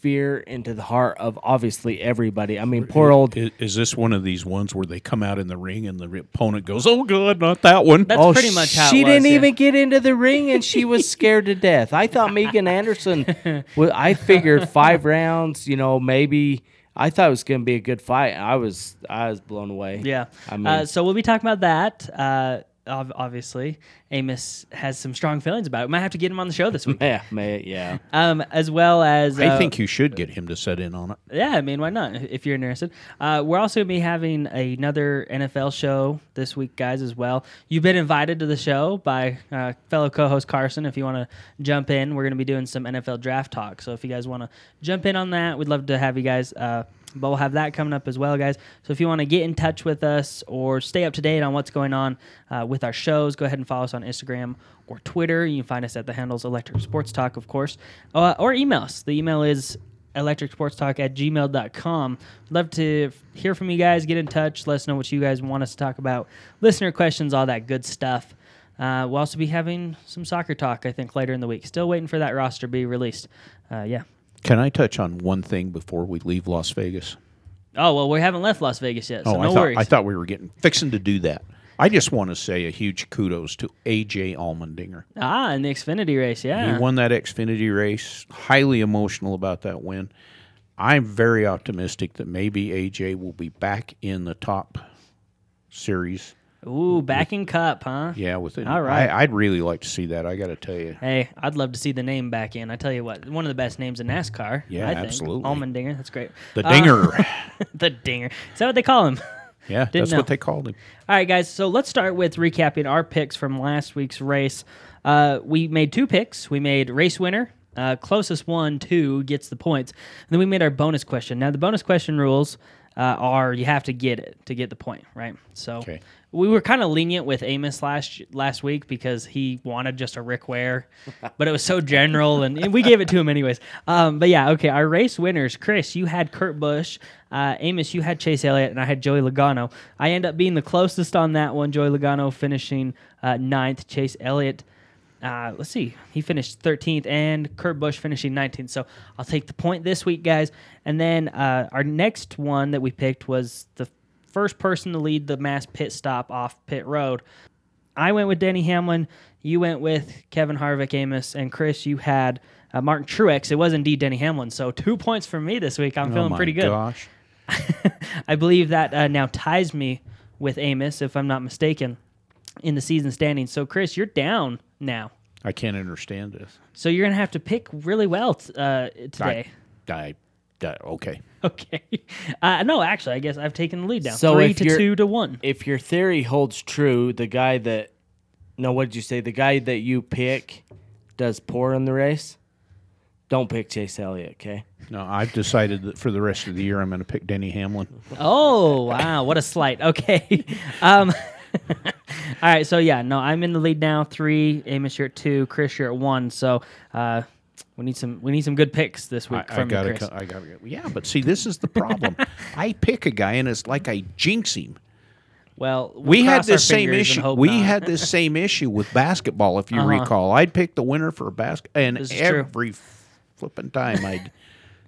fear into the heart of obviously everybody. I mean, poor old. Is, is this one of these ones where they come out in the ring and the opponent goes, "Oh, God, not that one"? That's Oh, pretty much how she it was, didn't yeah. even get into the ring, and she was scared to death. I thought Megan Anderson. Well, I figured five rounds. You know, maybe I thought it was going to be a good fight. I was, I was blown away. Yeah. I mean, uh, so we'll be talking about that. Uh, obviously, Amos has some strong feelings about it. We might have to get him on the show this week. yeah, may, yeah. Um, as well as uh, I think you should get him to set in on it. yeah, I mean, why not? If you're interested, uh, we're also gonna be having another NFL show this week, guys, as well. You've been invited to the show by uh, fellow co-host Carson. If you want to jump in, we're gonna be doing some NFL draft talk. So if you guys want to jump in on that, we'd love to have you guys. But we'll have that coming up as well, guys. So if you want to get in touch with us or stay up to date on what's going on uh, with our shows, go ahead and follow us on Instagram or Twitter. You can find us at the handles Electric Sports Talk, of course, uh, or email us. The email is electricsportstalk at gmail.com. Love to hear from you guys. Get in touch. Let us know what you guys want us to talk about. Listener questions, all that good stuff. Uh, we'll also be having some soccer talk, I think, later in the week. Still waiting for that roster to be released. Uh, yeah. Can I touch on one thing before we leave Las Vegas? Oh well, we haven't left Las Vegas yet, so oh, no I thought worries. I thought we were getting fixing to do that. I just want to say a huge kudos to AJ Allmendinger. ah, in the Xfinity race, yeah. He won that Xfinity race. Highly emotional about that win. I'm very optimistic that maybe AJ will be back in the top series. Ooh, back in Cup, huh? Yeah, with it. All right. I, I'd really like to see that. I got to tell you. Hey, I'd love to see the name back in. I tell you what, one of the best names in NASCAR. Yeah, I think. absolutely. Allmendinger, that's great. The Uh, Dinger. the Dinger. Is that what they call him? yeah, that's know. what they called him. All right, guys. So let's start with recapping our picks from last week's race. Uh, we made two picks. We made race winner. Uh, closest one, two gets the points. And then we made our bonus question. Now the bonus question rules uh, are you have to get it to get the point, right? So Okay. We were kind of lenient with Amos last last week because he wanted just a Rick Ware, but it was so general, and, and we gave it to him anyways. Um, but yeah, okay. Our race winners, Chris, you had Kurt Busch. Uh, Amos, you had Chase Elliott, and I had Joey Logano. I end up being the closest on that one. Joey Logano finishing uh, ninth. Chase Elliott. Uh, let's see. He finished 13th, and Kurt Busch finishing 19th. So I'll take the point this week, guys. And then uh, our next one that we picked was the first person to lead the mass pit stop off pit road. I went with Denny Hamlin. You went with Kevin Harvick, Amos, and Chris. You had uh, Martin Truex. It was indeed Denny Hamlin. So two points for me this week. I'm oh feeling pretty good. Gosh. I believe that uh, now ties me with Amos, if I'm not mistaken, in the season standings. So Chris, you're down now. I can't understand this. So you're gonna have to pick really well t- uh, today. I, I, I, okay. Okay. Uh, no, actually, I guess I've taken the lead down. So Three if to you're- two to one. If your theory holds true, the guy that no, what did you say? The guy that you pick does poor in the race. Don't pick Chase Elliott, okay? No, I've decided that for the rest of the year I'm going to pick Denny Hamlin. Oh wow, what a slight. Okay. Um, all right, so yeah, no, I'm in the lead now. Three, Amos, you're at two, Chris, you're at one. So uh, we need some we need some good picks this week I, I you, gotta, I gotta. Yeah, but see, this is the problem. I pick a guy and it's like I jinx him. Well, we'll we had this same issue. We not. had this same issue with basketball, if you Uh-huh. recall. I'd pick the winner for a basket, and is true. every flipping time I'd.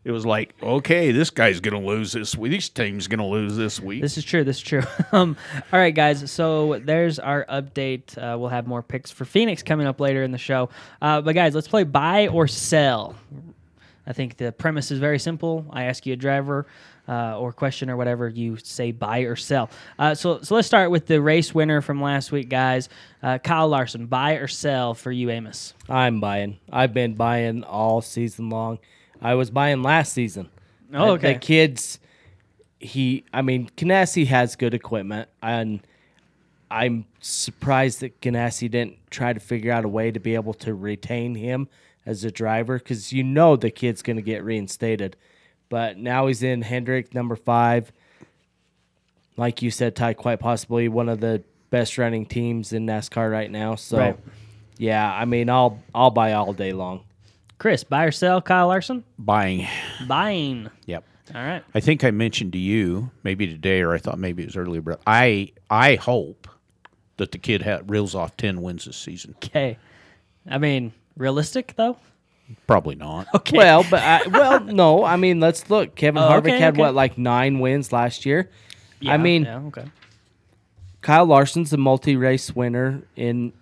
It was like, okay, this guy's gonna lose this week. This team's gonna lose this week. This is true. This is true. um, all right, guys. So there's our update. Uh, we'll have more picks for Phoenix coming up later in the show. Uh, but guys, let's play buy or sell. I think the premise is very simple. I ask you a driver uh, or question or whatever, you say buy or sell. Uh, so so let's start with the race winner from last week, guys. Uh, Kyle Larson, buy or sell for you, Amos. I'm buying. I've been buying all season long. I was buying last season. Oh, okay. The kids, he, I mean, Ganassi has good equipment, and I'm surprised that Ganassi didn't try to figure out a way to be able to retain him as a driver because you know the kid's going to get reinstated. But now he's in Hendrick, number five. Like you said, Ty, quite possibly one of the best running teams in NASCAR right now. So, Right. yeah, I mean, I'll I'll buy all day long. Chris, buy or sell Kyle Larson? Buying. Buying. Yep. All right. I think I mentioned to you maybe today, or I thought maybe it was earlier, but I I hope that the kid ha reels off ten wins this season. Okay. I mean, realistic though. Probably not. Okay. Well, but I, well, no. I mean, let's look. Kevin Oh, Harvick okay, had okay. what, like nine wins last year. Yeah, I mean, yeah, okay. Kyle Larson's a multi-race winner in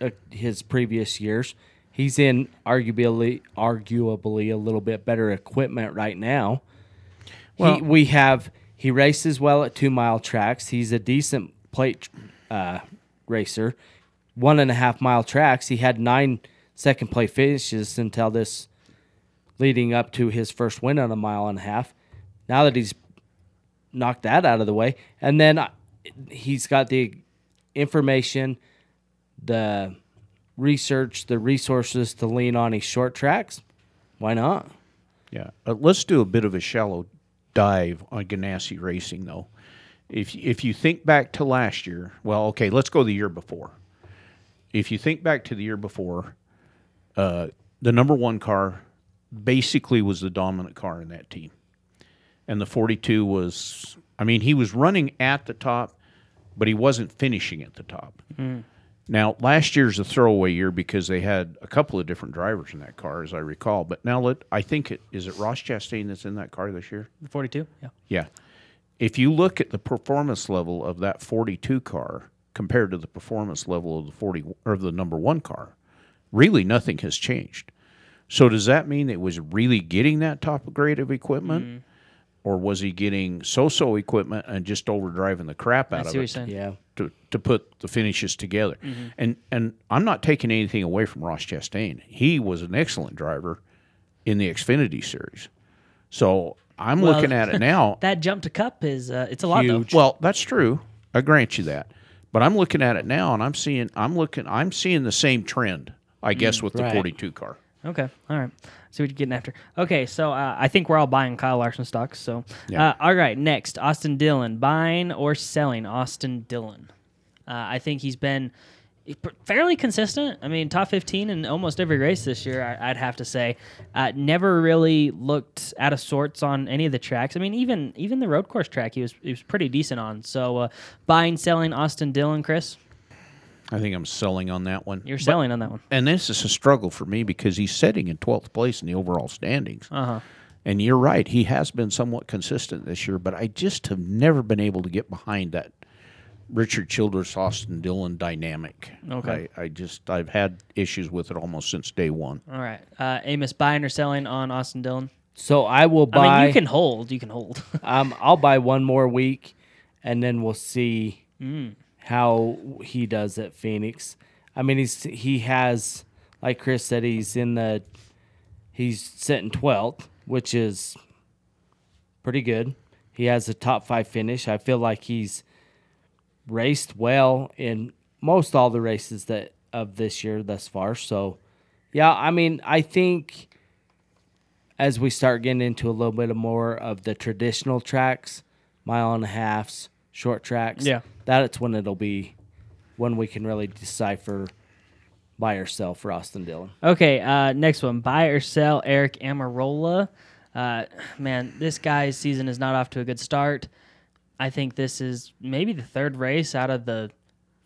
uh, his previous years. He's in arguably, arguably a little bit better equipment right now. he, Well- we have he races well at two mile tracks. He's a decent plate uh, racer. One and a half mile tracks. He had nine second place finishes until this, leading up to his first win on a mile and a half. Now that he's knocked that out of the way, and then uh, he's got the information, the research, the resources to lean on his short tracks. Why not? Yeah. Uh, let's do a bit of a shallow dive on Ganassi Racing, though. If if you think back to last year, well, okay, let's go the year before. If you think back to the year before, uh, the number one car basically was the dominant car in that team, and the 42 was. I mean, he was running at the top, but he wasn't finishing at the top. Now, last year's a throwaway year because they had a couple of different drivers in that car, as I recall. But now, let I think it is it Ross Chastain that's in that car this year. the 42. Yeah. Yeah. if you look at the performance level of that 42 car compared to the performance level of the 40 or the number one car, really nothing has changed. So does that mean it was really getting that top grade of equipment, Mm-hmm. or was he getting so-so equipment and just overdriving the crap I out see of what you're it saying. Yeah. To, to put the finishes together? And and I'm not taking anything away from Ross Chastain. He was an excellent driver in the Xfinity series. So I'm Well, looking at it now. That jump to cup is uh, it's a lot Huge. Well, that's true. I grant you that. But I'm looking at it now, and I'm seeing I'm looking I'm seeing the same trend. I guess with the Right. 42 car. Okay, all right. See what you're getting after. Okay, so uh, I think we're all buying Kyle Larson stocks. So, Yeah. uh, all right, next Austin Dillon, buying or selling Austin Dillon. Uh, I think he's been fairly consistent. I mean, top 15 in almost every race this year, I, I'd have to say. Uh, never really looked out of sorts on any of the tracks. I mean, even even the road course track, he was he was pretty decent on. So, uh, buying, selling Austin Dillon, Chris, I think I'm selling on that one. you're But- selling on that one. and this is a struggle for me because he's sitting in 12th place in the overall standings. Uh huh. And you're right, he has been somewhat consistent this year, but I just have never been able to get behind that Richard Childress, Austin Dillon dynamic. Okay. I, I just I've had issues with it almost since day one. All right, uh, Amos, buying or selling on Austin Dillon. So I will buy. I mean, you can hold. You can hold. Um, I'll buy one more week, and then we'll see Mm. How he does at Phoenix. I mean, he's he has, like Chris said, he's in the, he's sitting twelfth, which is pretty good. He has a top five finish. I feel like he's raced well in most all the races that of this year thus far. So, yeah, I mean, I think as we start getting into a little bit of more of the traditional tracks, mile and a halfs, short tracks, Yeah. that's when it'll be when we can really decipher buy or sell for Austin Dillon. Okay, uh, next one. Buy or sell Aric Almirola. Uh, man, this guy's season is not off to a good start. I think this is maybe the third race out of the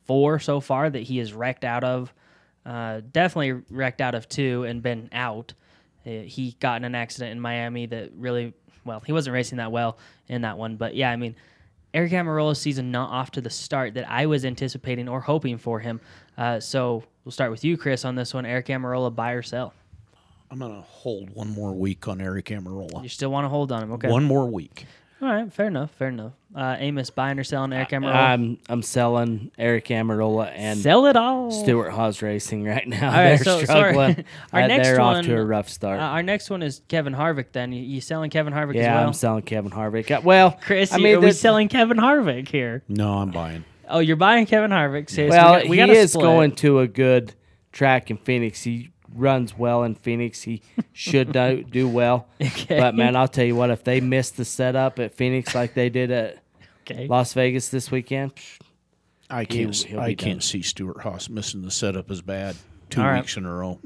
four so far that he has wrecked out of. Uh, definitely wrecked out of two and been out. Uh, he got in an accident in Miami that really, well, he wasn't racing that well in that one. But yeah, I mean, Aric Almirola's season not off to the start that I was anticipating or hoping for him. Uh, so we'll start with you, Chris, on this one. Aric Almirola, buy or sell? I'm going to hold one more week on Aric Almirola. You still want to hold on him? Okay. One more week. All right, fair enough. Fair enough. Uh, Amos, buying or selling Aric Almirola? I'm I'm selling Aric Almirola and Sell it all. Stewart Haas Racing right now. All right, they're so sorry. struggling. Our Uh, next they're one, off to a rough start. Uh, our next one is Kevin Harvick. Then you, you selling Kevin Harvick as yeah, well? I'm selling Kevin Harvick. Uh, Well, Chris, I mean, are we there's- selling Kevin Harvick here? No, I'm buying. Oh, you're buying Kevin Harvick. So Well, we got, we he is split. going to a good track in Phoenix. He runs well in Phoenix. He should do, do well. Okay. But man, I'll tell you what, if they miss the setup at Phoenix like they did at Okay. Las Vegas this weekend, psh, I can't. he'll I can't done. see Stewart Haas missing the setup as bad two All right. weeks in a row.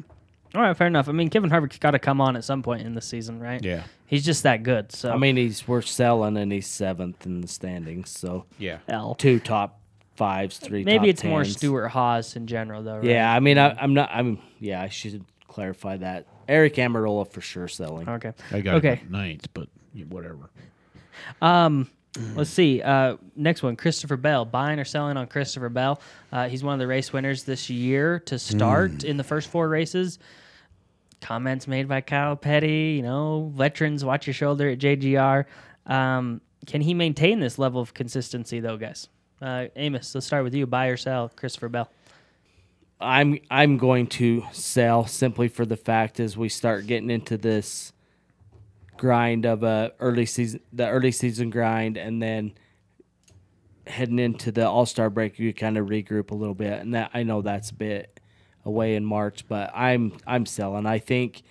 All right, fair enough. I mean, Kevin Harvick's got to come on at some point in the season, right? Yeah. He's just that good. So I mean, he's worth selling and he's seventh in the standings. So Yeah. L. two top fives, three. Maybe top it's more tens. Stewart Haas in general, though. Right? Yeah, I mean, I, I'm not. I'm. Yeah, I should clarify that. Aric Almirola for sure selling. Okay. I got Okay. it at ninth, but whatever. Um, let's see. Uh, next one, Christopher Bell. Buying or selling on Christopher Bell? Uh, he's one of the race winners this year to start in the first four races. Comments made by Kyle Petty. You know, veterans, watch your shoulder at JGR. Um, can he maintain this level of consistency, though, guys? Uh, Amos, let's start with you. Buy or sell, Christopher Bell. I'm I'm going to sell simply for the fact as we start getting into this grind of a early season, the early season grind, and then heading into the All Star break, you kind of regroup a little bit, and that I know that's a bit away in March, but I'm I'm selling. I think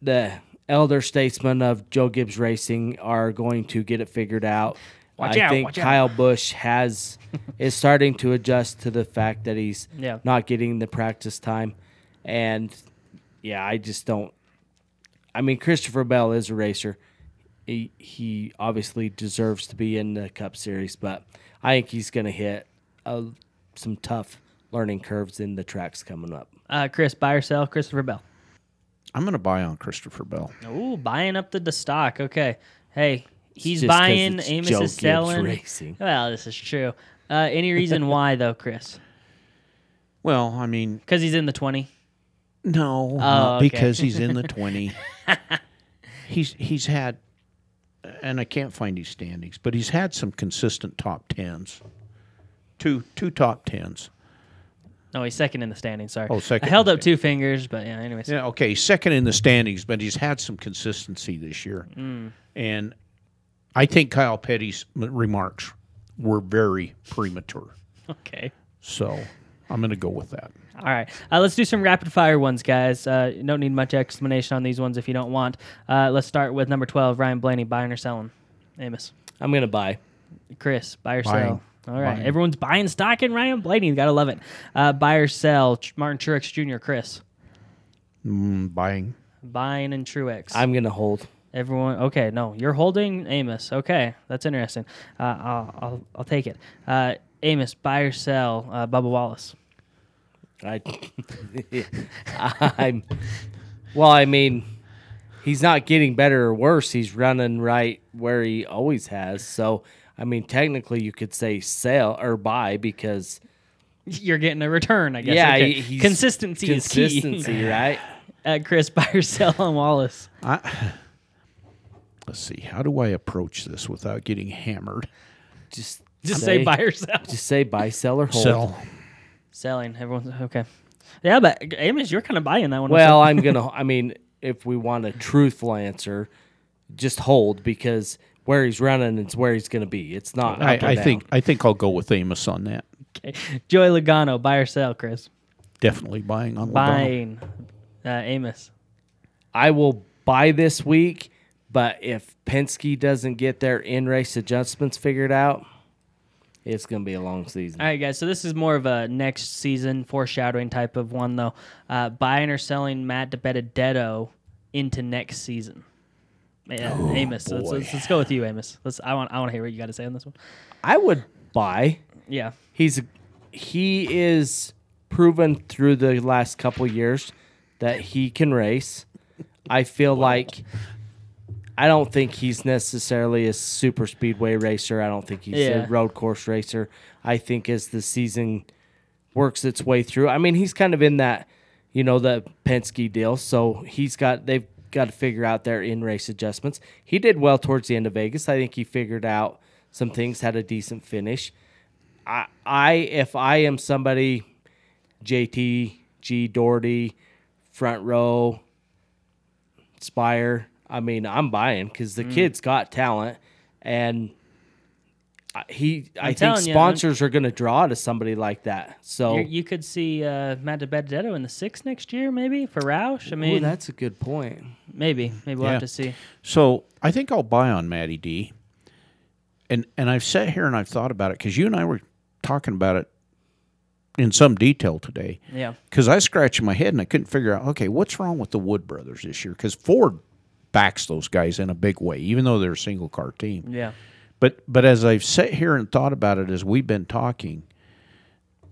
the elder statesmen of Joe Gibbs Racing are going to get it figured out. Watch I out, think watch out. Kyle Busch has is starting to adjust to the fact that he's Yeah. not getting the practice time, and yeah, I just don't. I mean, Christopher Bell is a racer. He he obviously deserves to be in the Cup Series, but I think he's going to hit uh, some tough learning curves in the tracks coming up. Uh, Chris, buy or sell, Christopher Bell. I'm going to buy on Christopher Bell. Oh, buying up the, the stock. Okay. Hey, He's just 'cause buying. it's Amos Joe is Gibbs selling. Racing. Well, this is true. Uh, any reason why though, Chris? Well, I mean, Because he's in the twenty. no, not okay. because he's in the twenty. he's he's had, and I can't find his standings, but he's had some consistent top tens, two two top tens. No, he's second in the standings. Sorry. Oh, second I held up two fingers, but yeah. Anyways. Yeah, okay, he's second in the standings, but he's had some consistency this year, Mm. and I think Kyle Petty's remarks were very premature. Okay. So I'm going to go with that. All right. Uh, let's do some rapid fire ones, guys. Uh, you don't need much explanation on these ones if you don't want. Uh, let's start with number 12, Ryan Blaney, buying or selling? Amos. I'm gonna buy. Chris, buy or sell? All right. Buying. Everyone's buying stock in Ryan Blaney. You got to love it. Uh, buy or sell? Martin Truex Jr., Chris. Mm, buying. Buying and Truex. I'm gonna hold. Everyone, okay, no, you're holding Amos. Okay, that's interesting. Uh, I'll, I'll, I'll take it. Uh, Amos, buy or sell? Uh, Bubba Wallace. I, I'm. Well, I mean, he's not getting better or worse. He's running right where he always has. So, I mean, technically, you could say sell or buy because You're getting a return, I guess. yeah, Okay. he- he's consistency, is key. consistency, right? Uh, Chris, buy or sell on Wallace? Let's see. How do I approach this without getting hammered? Just Just say, buy or sell. Just say buy, sell, or hold. Sell. Selling. Everyone's okay. Yeah, but Amos, you're kind of buying that one. Well, I'm gonna. I mean, if we want a truthful answer, just hold because where he's running is where he's gonna be. It's not. I, up or I down. think I think I'll go with Amos on that. okay. Joey Logano, buy or sell, Chris? Definitely buying on Logano. Buying. Uh, Amos. I will buy this week, but if Penske doesn't get their in race adjustments figured out, it's gonna be a long season. All right, guys. So this is more of a next season foreshadowing type of one, though. Uh, buying or selling Matt DiBenedetto into next season. Yeah, Amos. Let's, let's, let's go with you, Amos. Let's. I want. I want to hear what you got to say on this one. I would buy. Yeah. He's he is proven through the last couple years that he can race. I feel like I don't think he's necessarily a super speedway racer. I don't think he's Yeah. a road course racer. I think as the season works its way through, I mean, he's kind of in that, you know, the Penske deal. So he's got they've got to figure out their in race adjustments. He did well towards the end of Vegas. I think he figured out some things, had a decent finish. I, I if I am somebody, JT, G, Daugherty, front row, Spire. I mean, I'm buying because the kid's got talent, and I- he. I think telling ya, sponsors are going to draw to somebody like that. So You, you could see uh, Matt DiBenedetto in the six next year, maybe for Roush. I Ooh, mean, that's a good point. maybe. Maybe we'll Yeah. have to see. So I think I'll buy on Matty D. And and I've sat here and I've thought about it because you and I were talking about it in some detail today. Yeah. Because I scratched my head and I couldn't figure out, okay, what's wrong with the Wood brothers this year? Because Ford backs those guys in a big way, even though they're a single car team. Yeah. But but as I've sat here and thought about it as we've been talking,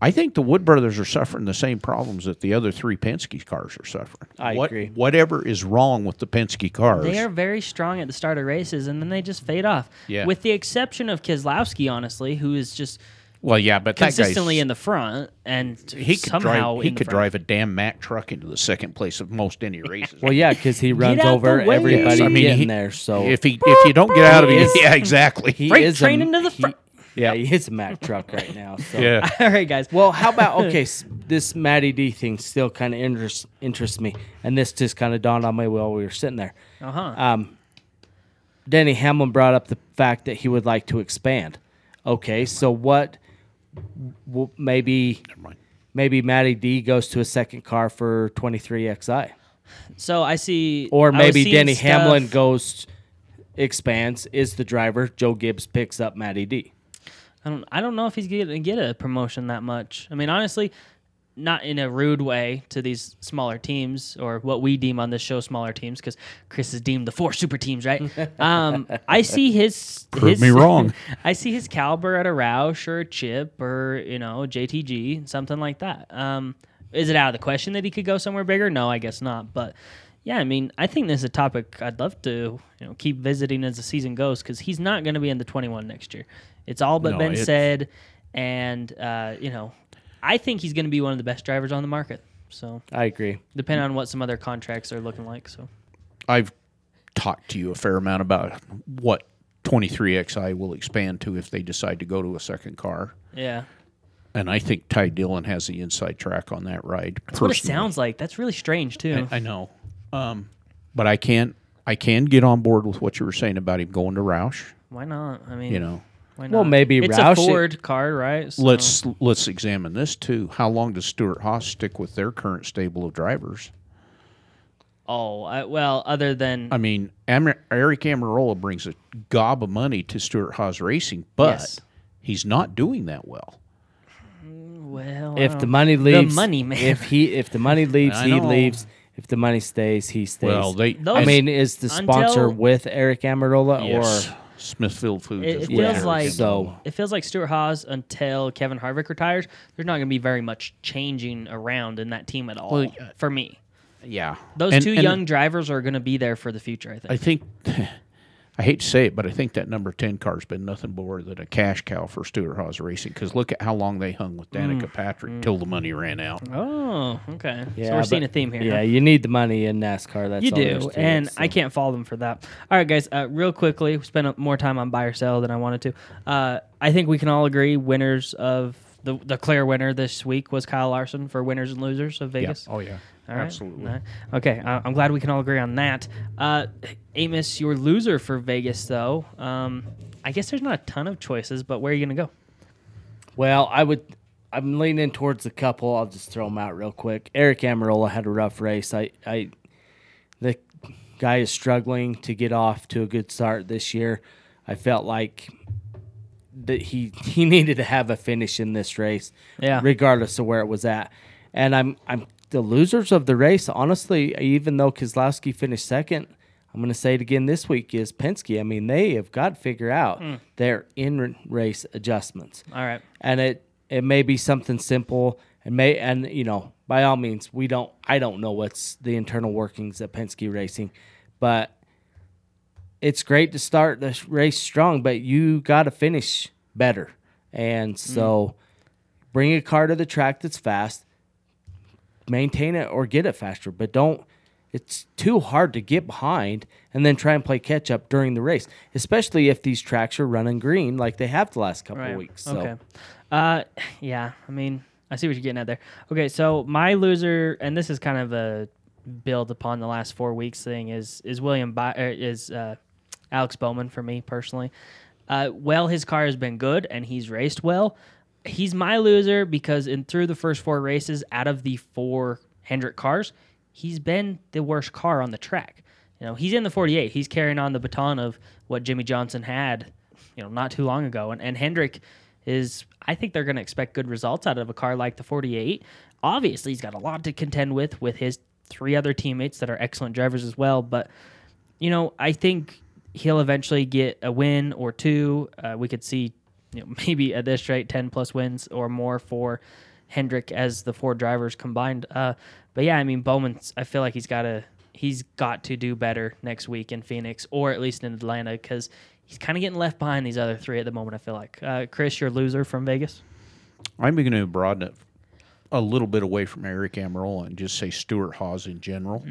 I think the Wood brothers are suffering the same problems that the other three Penske cars are suffering. I What- agree. Whatever is wrong with the Penske cars, They are very strong at the start of races, and then they just fade off. Yeah. With the exception of Keselowski, honestly, who is just well, yeah, but that guy's- consistently in the front and he could somehow drive. He could front. drive a damn Mack truck into the second place of most any races. Well, yeah, because he runs out the over way. everybody Yes, I mean, getting he- there. So if he if you don't get out of He yeah, exactly. he Freight is train a, into the he- front. Yeah, he is a Mack truck right now. So. yeah, All right, guys. Well, how about okay? This Matty D thing still kind of interests interests me, and this just kind of dawned on me while we were sitting there. Uh huh. Um, Denny Hamlin brought up the fact that he would like to expand. Okay, so what? W- Maybe mind. maybe Matty D goes to a second car for twenty three XI, so I see. or maybe seeing Denny stuff- Hamlin goes expands is the driver. Joe Gibbs picks up Matty D. I don't. I don't know if he's gonna get a promotion that much. I mean, honestly, not in a rude way to these smaller teams or what we deem on this show smaller teams, because Chris has deemed the four super teams, right? um, I see his. Prove his, me wrong. I see his caliber at a Roush or a Chip or you know JTG, something like that. Um, is it out of the question that he could go somewhere bigger? No, I guess not. But Yeah, I mean, I think this is a topic I'd love to you know keep visiting as the season goes because he's not going to be in the 21 next year. It's all but No, been said, and uh, you know, I think he's going to be one of the best drivers on the market. So I agree. depending on what some other contracts are looking like. So I've talked to you a fair amount about what 23XI will expand to if they decide to go to a second car. yeah, And I think Ty Dillon has the inside track on that ride. that's what it sounds like. That's really strange too. I, I know. Um, but I can't. I can get on board with what you were saying about him going to Roush. why not? I mean, You know, why not? Well, maybe it's Roush- a Ford car, right? So- let's let's examine this too. How long does Stewart Haas stick with their current stable of drivers? Oh, I, well, other than I mean, Am- Aric Almirola brings a gob of money to Stewart Haas Racing, but Yes. he's not doing that well. well, If the money leaves, the money man. If he if the money leaves, he leaves. If the money stays, he stays. Well, they Those- I mean, is the sponsor Until- with Aric Almirola yes, or Smithfield Foods. It, it feels Eric like So- it feels like Stewart Haas until Kevin Harvick retires. There's not going to be very much changing around in that team at all. Well, for me, yeah, those And- two and young drivers are going to be there for the future. I think. I think I hate to say it, but I think that number ten car's been nothing more than a cash cow for Stewart Haas Racing. Because look at how long they hung with Danica Mm. Patrick till the money ran out. oh, okay. yeah, so we're seeing a theme here. Yeah, huh? you need the money in NASCAR. That's You all do, to and it, I can't fault them for that. All right, guys, uh, real quickly, we spent more time on buy or sell than I wanted to. Uh, I think we can all agree winners of the the clear winner this week was Kyle Larson for winners and losers of Vegas. Oh yeah, All right. absolutely. All right. Okay, uh, I'm glad we can all agree on that. Uh, Amos, your loser for Vegas, though. Um, I guess there's not a ton of choices, but where are you going to go? Well, I would. I'm leaning towards a couple. I'll just throw them out real quick. Aric Almirola had a rough race. I, I, the guy is struggling to get off to a good start this year. I felt like that he he needed to have a finish in this race, Yeah. regardless of where it was at. And I'm I'm the losers of the race. Honestly, even though Keselowski finished second, I'm going to say it again this week is Penske. I mean, they have got to figure out mm. their in race adjustments All right. and it it may be something simple and may and you know by all means we don't I don't know what's the internal workings at Penske Racing, but it's great to start the race strong, but you got to finish better, and mm. so bring a car to the track that's fast, maintain it or get it faster, but don't. It's too hard to get behind and then try and play catch up during the race, especially if these tracks are running green like they have the last couple Right. of weeks. So. Okay. Uh, yeah. I mean, I see what you're getting at there. Okay, so my loser, and this is kind of a build upon the last four weeks thing, is is William By- er, is uh, Alex Bowman for me personally. Uh, well, his car has been good and he's raced well. He's my loser because in through the first four races, out of the four Hendrick cars, he's been the worst car on the track. You know, he's in the 48. He's carrying on the baton of what Jimmie Johnson had, you know, not too long ago. And, and Hendrick is, I think they're going to expect good results out of a car like the 48. Obviously, he's got a lot to contend with with his three other teammates that are excellent drivers as well. But, you know, I think he'll eventually get a win or two. Uh, we could see, you know, maybe at this rate, 10 plus wins or more for Hendrick as the four drivers combined. Uh, but yeah, I mean, Bowman, I feel like he's got to. He's got to do better next week in Phoenix or at least in Atlanta because he's kind of getting left behind these other three at the moment. I feel like uh, Chris, your loser from Vegas. I'm going to broaden it a little bit away from Aric Almirola and just say Stewart Haas in general.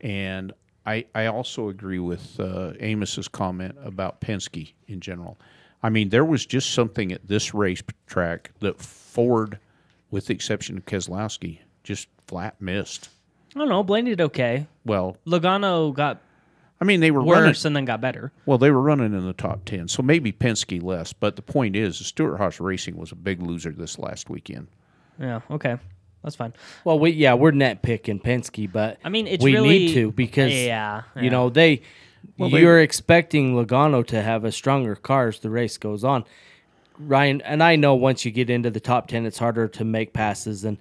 And I, I also agree with uh, Amos's comment about Penske in general. I mean, there was just something at this racetrack that Ford, with the exception of Keselowski, just flat missed. I don't know. Blaney did okay. Well, Logano got I mean, they were running. worse and then got better. Well, they were running in the top ten, so maybe Penske less. But the point is, Stewart Haas Racing was a big loser this last weekend. Yeah. Okay. That's fine. Well, we yeah, we're net picking Penske, but I mean, it's we really need to because yeah, yeah. you know they Well, they- you're expecting Logano to have a stronger car as the race goes on. Ryan and I know once you get into the top ten, it's harder to make passes and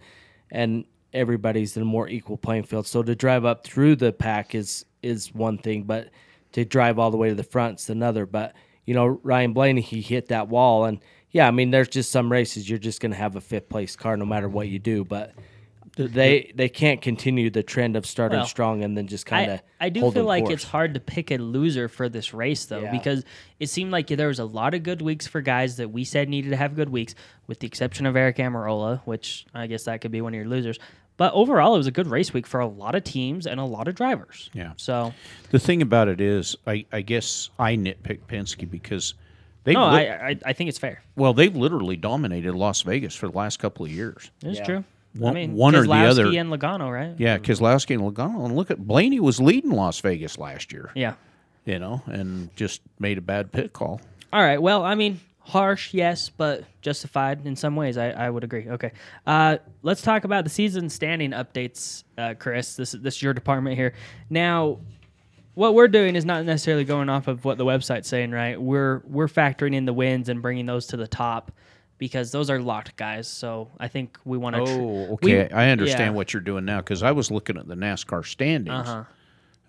and everybody's in a more equal playing field. So to drive up through the pack is is one thing, but to drive all the way to the front's another. But you know, Ryan Blaney, he hit that wall, and yeah, I mean, there's just some races you're just going to have a fifth place car no matter what you do. But they they can't continue the trend of starting Well, strong and then just kind I, of. I do feel like it's hard to pick a loser for this race though Yeah. because it seemed like there was a lot of good weeks for guys that we said needed to have good weeks with the exception of Aric Almirola which I guess that could be one of your losers but overall it was a good race week for a lot of teams and a lot of drivers Yeah. so The thing about it is, I, I guess I nitpick Penske because they no I, I I think it's fair well they've literally dominated Las Vegas for the last couple of years. it's Yeah. true One- I mean one or the other. and Logano right Yeah, Keselowski and Logano, and look at Blaney was leading Las Vegas last year. yeah You know, and just made a bad pit call. All right. Well, I mean, harsh, yes, but justified in some ways. I, I would agree. Okay. Uh, let's talk about the season standing updates, uh, Chris. This is this is your department here. Now, what we're doing is not necessarily going off of what the website's saying, right? We're we're factoring in the wins and bringing those to the top because those are locked guys. So I think we want to. Oh, okay. I understand what you're doing now because I was looking at the NASCAR standings, Uh-huh.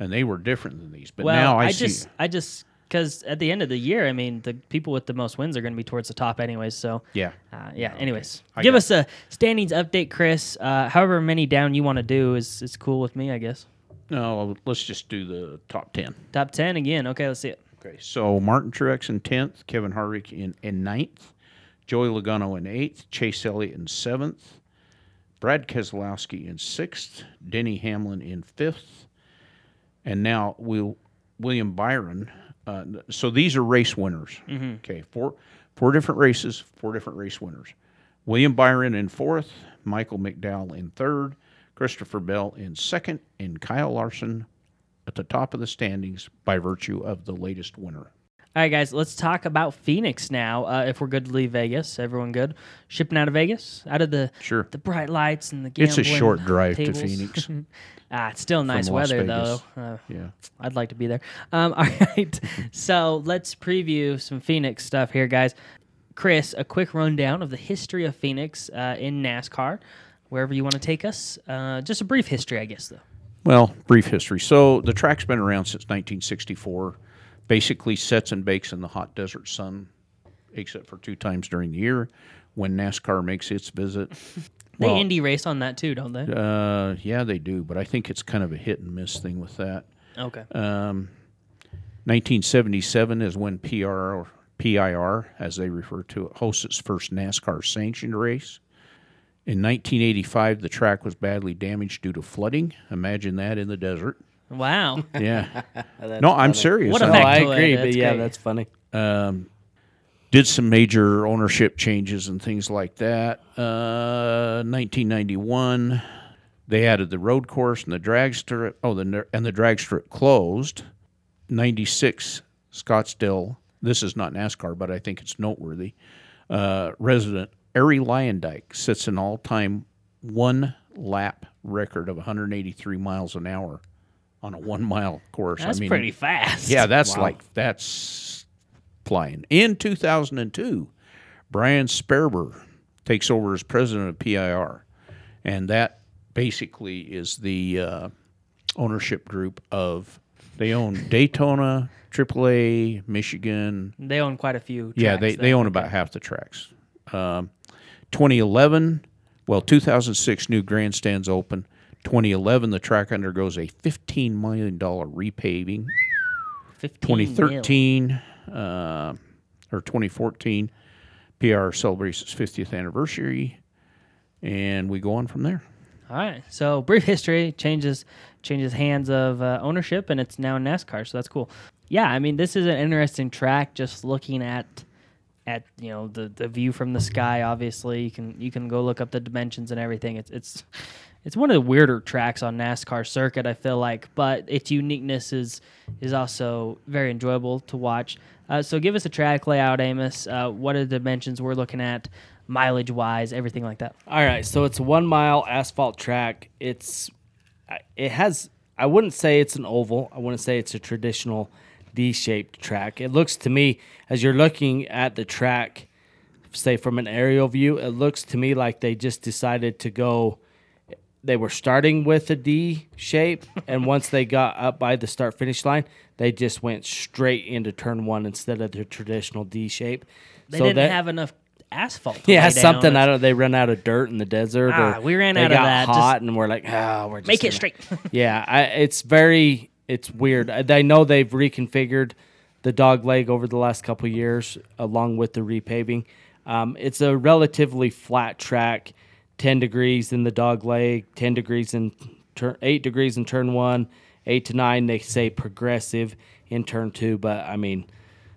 and they were different than these. But Well, now I, I, see. just I just because at the end of the year, I mean, the people with the most wins are going to be towards the top, anyways. So yeah. Uh, yeah. Anyways, I give us a standings update, Chris. Uh, however many down you want to do is is cool with me, I guess. No, let's just do the top ten. Top ten again. Okay, let's see it. Okay, so Martin Truex in tenth, Kevin Harvick in, in ninth, Joey Logano in eighth, Chase Elliott in seventh, Brad Keselowski in sixth, Denny Hamlin in fifth, and now we'll, William Byron. Uh, so these are race winners. Okay, four four different races, four different race winners. William Byron in fourth, Michael McDowell in third, Christopher Bell in second, and Kyle Larson at the top of the standings by virtue of the latest winner. All right, guys, let's talk about Phoenix now. Uh, if we're good to leave Vegas, everyone good? Shipping out of Vegas, out of the Sure. the bright lights and the gambling. It's a short drive to. Phoenix. ah, it's still nice Las weather though. Uh, Yeah. I'd like to be there. Um, all right, so let's preview some Phoenix stuff here, guys. Chris, a quick rundown of the history of Phoenix uh, in NASCAR, wherever you want to take us. Uh, just a brief history, I guess, though. Well, brief history. So the track's been around since 1964. Basically, sets and bakes in the hot desert sun, except for two times during the year when NASCAR makes its visit. They Well, Indy race on that too, don't they? Uh, yeah, they do, but I think it's kind of a hit and miss thing with that. Okay. Um, 1977 is when PR, PIR, as they refer to it, hosts its first NASCAR sanctioned race. In 1985, the track was badly damaged due to flooding. Imagine that in the desert. Wow. Yeah. That's no, I'm funny. serious. What a I- No, I factoid, agree, that's but yeah, great. that's funny. um, did some major ownership changes and things like that. Uh, 1991, they added the road course and the drag strip. Oh, the ner- and the drag strip closed. 96, Scottsdale. This is not NASCAR, but I think it's noteworthy. Uh, resident Arie Luyendyk sets an all-time one lap record of 183 miles an hour on a one-mile course. That's I mean, pretty fast. yeah, that's Wow. like that's flying. In 2002, Bryan Sperber takes over as president of PIR, and that basically is the uh, ownership group of. They own Daytona, AAA, Michigan. They own quite a few. yeah, they, they own about half the tracks. Um, 2011, well, 2006 new grandstands open. 2011, the track undergoes a $15 million repaving. 15 2013 uh, or 2014, PR celebrates its 50th anniversary, and we go on from there. All right. So brief history changes changes hands of uh, ownership, and it's now NASCAR. So that's cool. Yeah, I mean, this is an interesting track. Just looking at at you know the the view from the sky. Obviously, you can you can go look up the dimensions and everything. It's it's it's one of the weirder tracks on NASCAR circuit. I feel like, but its uniqueness is is also very enjoyable to watch. Uh, so give us a track layout, Amos. Uh, what are the dimensions we're looking at, mileage wise, everything like that. All right, so it's one mile asphalt track. It's it has I wouldn't say it's an oval. I wouldn't say it's a traditional D-shaped track. It looks to me as you're looking at the track, say from an aerial view, it looks to me like they just decided to go. They were starting with a D shape, and once they got up by the start finish line, they just went straight into turn one instead of the traditional D shape. They So didn't that- have enough asphalt. to Yeah, something. I don't. They ran out of dirt in the desert. Ah, or we ran out of that. Just Hot, and we're like, ah, we're just Make it gonna-" straight. Yeah, I, it's very. It's weird. I, I know they've reconfigured the dog leg over the last couple of years, along with the repaving. Um, it's a relatively flat track, ten degrees in the dog leg, ten degrees in turn, eight degrees in turn one, eight to nine. They say progressive in turn two, but I mean,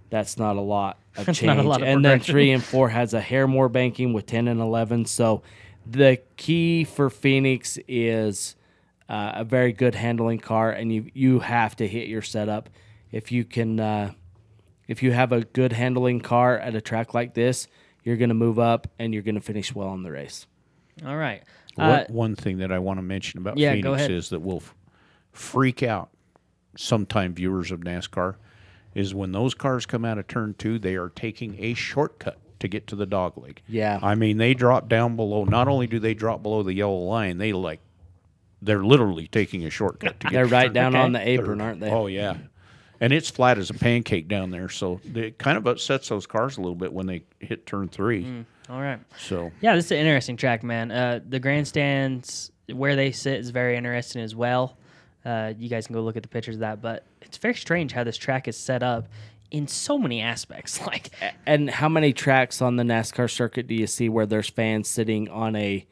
that's not a lot of change. lot of and then three and four has a hair more banking with ten and eleven. So the key for Phoenix is uh, a very good handling car, and you you have to hit your setup. If you can, uh, if you have a good handling car at a track like this, you're going to move up and you're going to finish well in the race. All right. One- Uh, one thing that I want to mention about yeah, Phoenix is that will f- freak out sometime viewers of NASCAR is when those cars come out of turn two, they are taking a shortcut to get to the dog leg. Yeah. I mean, they drop down below. Not only do they drop below the yellow line, they like they're literally taking a shortcut to get. They're right down Okay. on the apron, aren't they? Oh yeah, and it's flat as a pancake down there, so it kind of upsets those cars a little bit when they hit turn three. Mm. all right. So Yeah, this is an interesting track, man. Uh, the grandstands where they sit is very interesting as well. Uh, you guys can go look at the pictures of that, but it's very strange how this track is set up in so many aspects. Like, And how many tracks on the NASCAR circuit do you see where there's fans sitting on a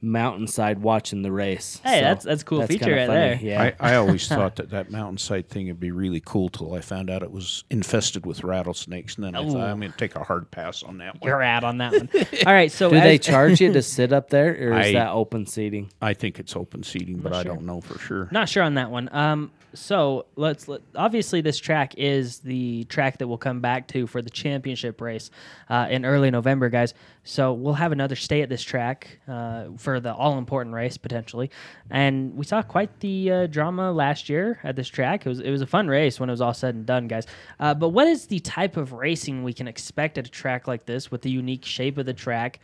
mountainside watching the race? Hey, that's- that's a cool feature right funny. there. Yeah. I, I always thought that that mountainside thing would be really cool till I found out it was infested with rattlesnakes, and then I thought I'm going to take a hard pass on that one. you're out on that one. All right, so do as, they charge you to sit up there, or is I- that open seating? I think it's open seating, but I don't know for sure. Not sure on that one. Um, so let's let, obviously this track is the track that we'll come back to for the championship race uh, in early November, guys. So we'll have another stay at this track uh, for the all important race potentially, and we saw quite the uh, drama last year at this track. It was it was a fun race when it was all said and done, guys. Uh, but what is the type of racing we can expect at a track like this with the unique shape of the track?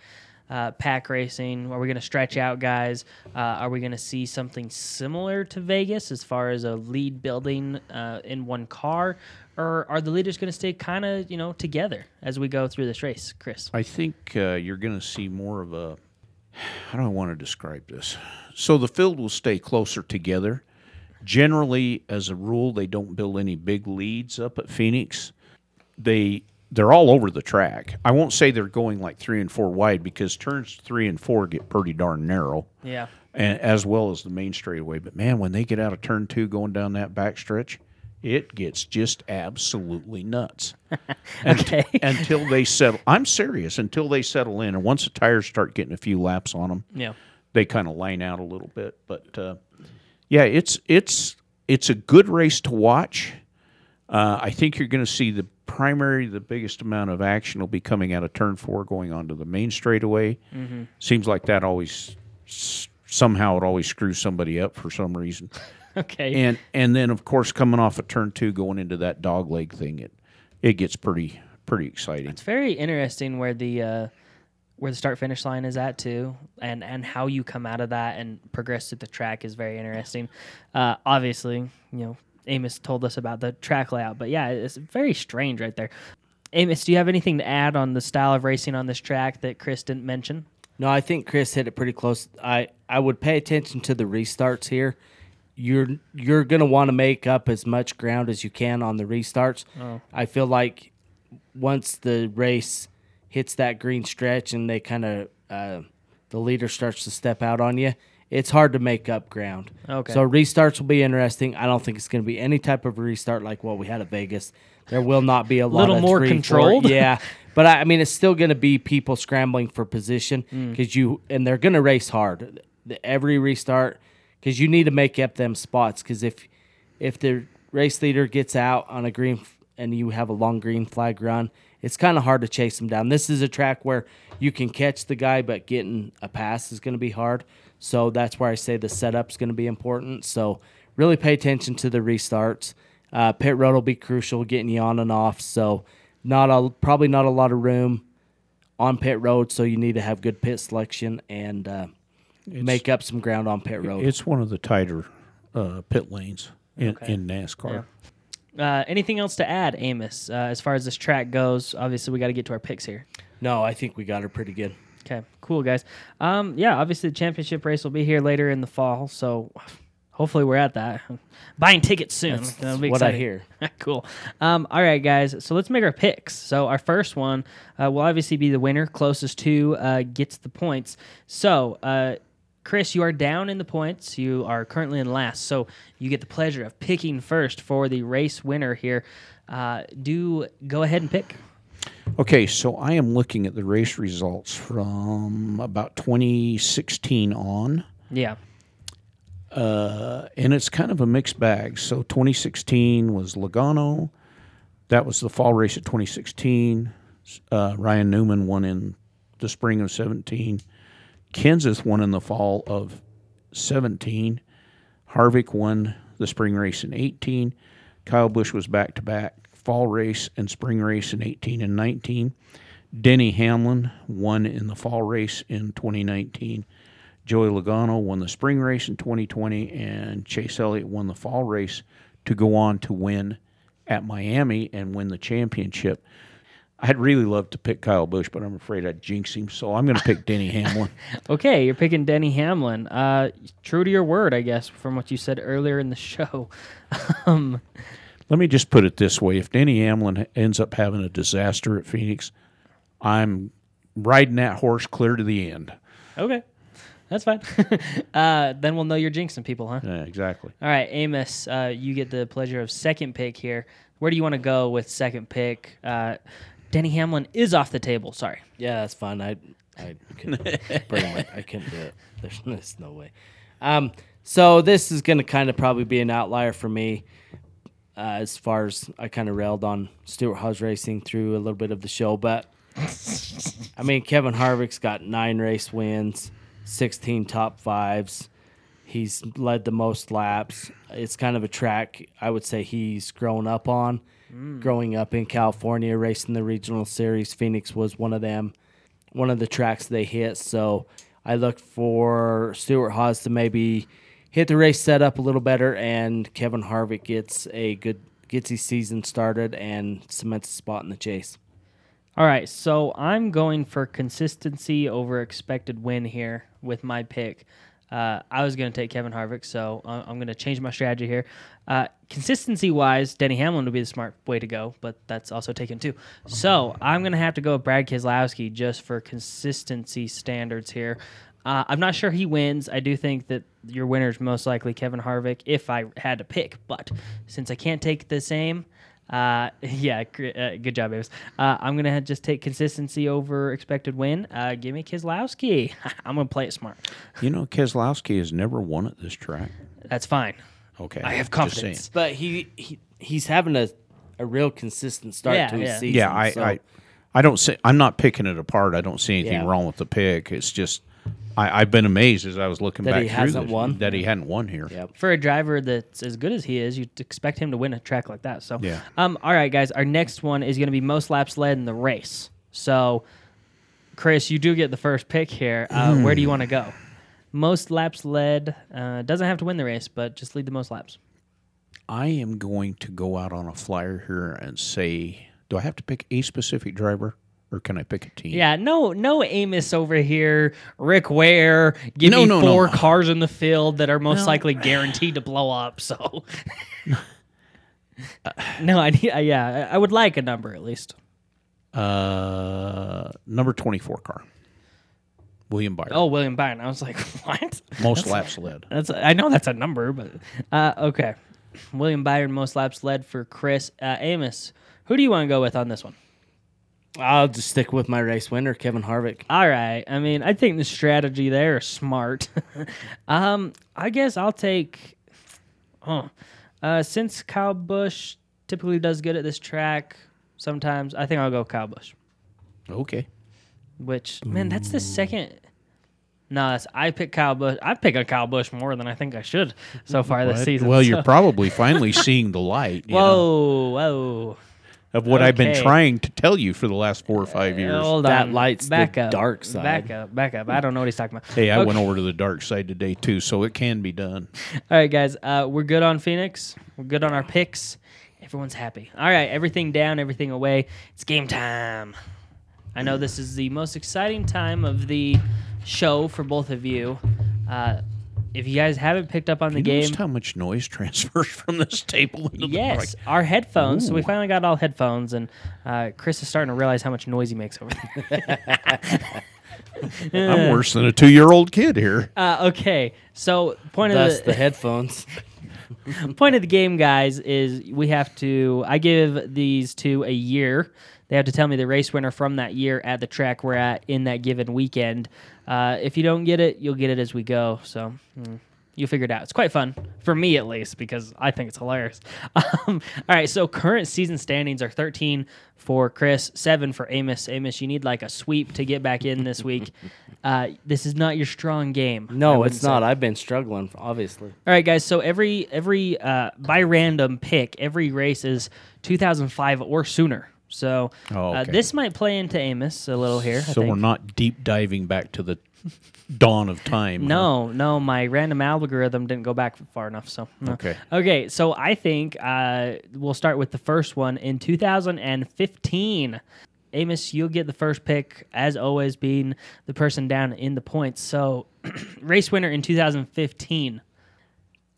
uh, pack racing? Are we going to stretch out guys? Uh, are we going to see something similar to Vegas as far as a lead building uh, in one car? Or are the leaders going to stay kind of, you know, together as we go through this race, Chris? I think uh, you're going to see more of a. How do I want to describe this? So the field will stay closer together. Generally, as a rule, they don't build any big leads up at Phoenix. They they're all over the track. I won't say they're going like three and four wide because turns three and four get pretty darn narrow. Yeah. and as well as the main straightaway. But man, when they get out of turn two going down that back stretch, it gets just absolutely nuts. And- Okay. until they settle, I'm serious. Until they settle in, and once the tires start getting a few laps on them, Yeah. they kind of line out a little bit. But uh, yeah, it's it's it's a good race to watch. Uh, I think you're going to see the primary, the biggest amount of action will be coming out of turn four, going onto the main straightaway. Seems like that always somehow it always screws somebody up for some reason. Okay. And and then of course coming off of turn two, going into that dog leg thing, it it gets pretty pretty exciting. It's very interesting where the uh, where the start finish line is at too, and and how you come out of that and progress through the track is very interesting. Uh, obviously, you know, Amos told us about the track layout, but yeah, it's very strange right there. Amos, do you have anything to add on the style of racing on this track that Chris didn't mention? No, I think Chris hit it pretty close. I, I would pay attention to the restarts here. You're you're gonna want to make up as much ground as you can on the restarts. I feel like once the race hits that green stretch and they kind of uh, the leader starts to step out on you, it's hard to make up ground. Okay. So restarts will be interesting. I don't think it's going to be any type of restart like what we had at Vegas. There will not be a lot Little more three, four- controlled? yeah, but I, I mean, it's still going to be people scrambling for position Mm. because you and they're going to race hard. The, every restart because you need to make up them spots because if if the race leader gets out on a green f- and you have a long green flag run, it's kind of hard to chase him down. This is a track where you can catch the guy, but getting a pass is going to be hard. So that's where I say the setup's going to be important. So really pay attention to the restarts. Uh, pit road will be crucial, getting you on and off. So not a probably not a lot of room on pit road. So you need to have good pit selection and uh, make up some ground on pit road. It's one of the tighter uh, pit lanes in, in NASCAR. Uh, anything else to add, Amos, uh, as far as this track goes? Obviously, we got to get to our picks here. No, I think we got her pretty good. Okay, cool guys. Um, yeah, obviously the championship race will be here later in the fall, so hopefully we're at that. Buying tickets soon. That's That'll be what I exciting. hear. cool. Um, all right, guys. So let's make our picks. So our first one uh, will obviously be the winner. Closest to uh, gets the points. So, uh, Chris, you are down in the points. You are currently in last. So you get the pleasure of picking first for the race winner here. Uh, do go ahead and pick. Okay, so I am looking at the race results from about 2016 on, Yeah. uh, and it's kind of a mixed bag. So 2016 was Logano. That was the fall race of 2016. Uh, Ryan Newman won in the spring of 17. Kenseth won in the fall of 17. Harvick won the spring race in 18. Kyle Busch was back to back fall race and spring race in 18 and 19. Denny Hamlin won in the fall race in 2019. Joey Logano won the spring race in 2020, and Chase Elliott won the fall race to go on to win at Miami and win the championship. I'd really love to pick Kyle Busch, but I'm afraid I'd jinx him, so I'm going to pick Denny Hamlin. Okay, you're picking Denny Hamlin. Uh, true to your word, I guess, from what you said earlier in the show. um, Let me just put it this way: if Denny Hamlin ends up having a disaster at Phoenix, I'm riding that horse clear to the end. okay, that's fine. uh, then we'll know you're jinxing people, huh? Yeah, exactly. All right, Amos, uh, you get the pleasure of second pick here. Where do you want to go with second pick? Uh, Denny Hamlin is off the table. Sorry. Yeah, that's fine. I I couldn't my, I couldn't do it. There's, there's no way. Um, so this is gonna kind of probably be an outlier for me. Uh, as far as I kind of railed on Stewart Haas Racing through a little bit of the show, but I mean Kevin Harvick's got nine race wins, sixteen top fives. He's led the most laps. It's kind of a track I would say he's grown up on. Mm. Growing up in California, racing the regional series, Phoenix was one of them, one of the tracks they hit. So I look for Stewart Haas to maybe hit the race setup a little better, and Kevin Harvick gets a good gets his season started and cements a spot in the chase. All right, so I'm going for consistency over expected win here with my pick. Uh, I was going to take Kevin Harvick, so I- I'm going to change my strategy here. Uh, consistency wise, Denny Hamlin would be the smart way to go, but that's also taken too. So I'm going to have to go with Brad Keselowski just for consistency standards here. Uh, I'm not sure he wins. I do think that your winner is most likely Kevin Harvick if I had to pick, but since I can't take the same, uh, yeah, gr- uh, good job, Amos. Uh, I'm gonna just take consistency over expected win. Uh, give me Keselowski. I'm gonna play it smart. You know, Keselowski has never won at this track. That's fine. Okay, I have confidence. But he, he he's having a a real consistent start Yeah, to his yeah. season. Yeah, I, so- I, I don't see. I'm not picking it apart. I don't see anything Yeah. wrong with the pick. It's just I, I've been amazed as I was looking That back he through hasn't this, won? that he hadn't won here. Yep. For a driver that's as good as he is, you'd expect him to win a track like that. So, Yeah. Um. All right, guys. Our next one is gonna be most laps led in the race. So, Chris, you do get the first pick here. Uh, Where do you want to go? Most laps led uh, doesn't have to win the race, but just lead the most laps. I am going to go out on a flyer here and say, do I have to pick a specific driver, or can I pick a team? Yeah, no, no Amos over here. Rick Ware, give No, me no, no. four cars in the field that are most No. likely guaranteed to blow up. So, no, I need. Uh, yeah, I I would like a number at least. Uh, number twenty-four car, William Byron. Oh, William Byron. I was like, what? most laps led. That's I know that's a number, but uh, okay. William Byron, most laps led for Chris uh, Amos. Who do you want to go with on this one? I'll just stick with my race winner, Kevin Harvick. All right. I mean, I think the strategy there is smart. um, I guess I'll take. Huh. Uh, since Kyle Busch typically does good at this track, sometimes I think I'll go Kyle Busch. Okay. Which man, that's the second. No, that's, I pick Kyle Busch. I pick a Kyle Busch more than I think I should so far this What? season. Well, so- you're probably finally seeing the light. you know, Whoa, whoa. Of what I've been trying to tell you for the last four or five years. Hold That on. light's the up. dark side. Back up. Back up. I don't know what he's talking about. Hey, I Okay. went over to the dark side today too, so it can be done. All right, guys. Uh, we're good on Phoenix. We're good on our picks. Everyone's happy. All right, everything down, everything away. It's game time. I know this is the most exciting time of the show for both of you. Uh, if you guys haven't picked up on the You game, noticed how much noise transfers from this table into yes, the mic? our headphones. So we finally got all headphones, and uh, Chris is starting to realize how much noise he makes over there. I'm worse than a two-year-old kid here. Uh, okay, so point of the, the headphones. point of the game, guys, is we have to. I give these two a year. They have to tell me the race winner from that year at the track we're at in that given weekend. Uh, if you don't get it, you'll get it as we go. So mm, you figure it out. It's quite fun for me, at least, because I think it's hilarious. Um, all right, so current season standings are 13 for Chris, seven for Amos. Amos, you need like a sweep to get back in this week. Uh, this is not your strong game. No, it's say. not. I've been struggling, obviously. All right, guys. So every every uh, by random pick, every race is 2005 or sooner. So Oh, uh, this might play into Amos a little here. I So we're not deep diving back to the dawn of time. huh? No, no, my random algorithm didn't go back far enough. So no. Okay. okay. So I think uh, we'll start with the first one in 2015. Amos, you'll get the first pick as always, being the person down in the points. So race winner in 2015.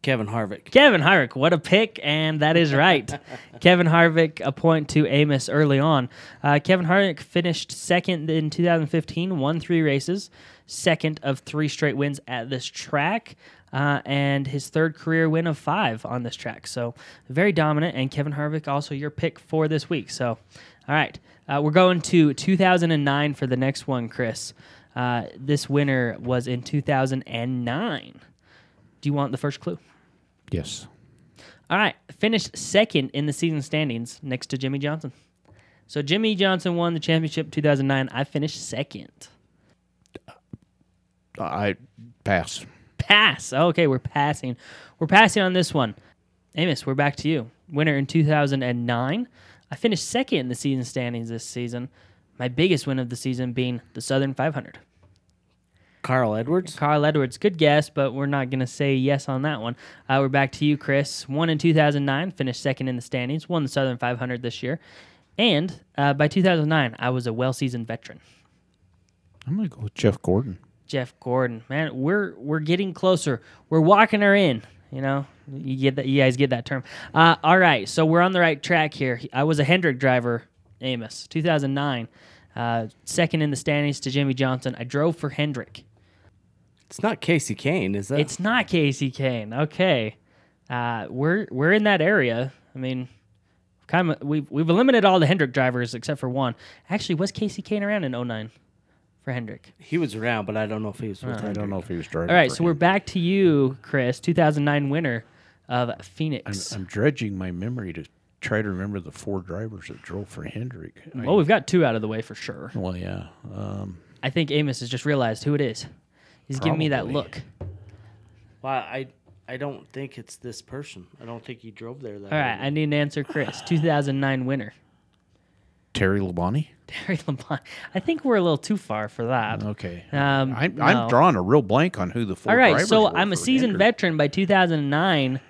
Kevin Harvick. Kevin Harvick, what a pick, and that is right. Kevin Harvick, a point to Amos early on. Uh, Kevin Harvick finished second in 2015, won three races, second of three straight wins at this track, uh, and his third career win of five on this track. So very dominant, and Kevin Harvick also your pick for this week. So, all right, uh, we're going to 2009 for the next one, Chris. Uh, this winner was in 2009. Do you want the first clue? Yes. All right, finished second in the season standings next to Jimmie Johnson. So Jimmie Johnson won the championship 2009. I finished second. I pass. Pass. Okay, we're passing. We're passing on this one. Amos, we're back to you. Winner in 2009. I finished second in the season standings this season. My biggest win of the season being the Southern 500. Carl Edwards. Carl Edwards, good guess, but we're not going to say yes on that one. Uh, we're back to you, Chris. Won in 2009, finished second in the standings, won the Southern 500 this year. And uh, by 2009, I was a well seasoned veteran. I'm gonna go with Jeff Gordon. Jeff Gordon, man, we're we're getting closer. We're walking her in. You know, you get that. You guys get that term. Uh, all right, so we're on the right track here. I was a Hendrick driver, Amos, 2009, uh, second in the standings to Jimmie Johnson. I drove for Hendrick. It's not Kasey Kahne, is it? It's not Kasey Kahne. Okay, uh, we're we're in that area. I mean, kind of we've we've eliminated all the Hendrick drivers except for one. Actually, was Kasey Kahne around in 09 for Hendrick? he was around, but I don't know if he was with I don't know if he was driving. All right, for so we're back to you, Chris. 2009 winner of I'm, Phoenix. I'm dredging my memory to try to remember the four drivers that drove for Hendrick. I- well, we've got two out of the way for sure. well, yeah. Um, I think Amos has just realized who it is. He's giving me that Probably. look. Well, I I don't think it's this person. I don't think he drove there. That All right, I need an answer, Chris. 2009 winner. Terry Labonte. Terry LeBlanc. I think we're a little too far for that. Okay. Um, I'm, no. I'm drawing a real blank on who the four All right, drivers so were I'm a for seasoned Hendrick. veteran by 2009.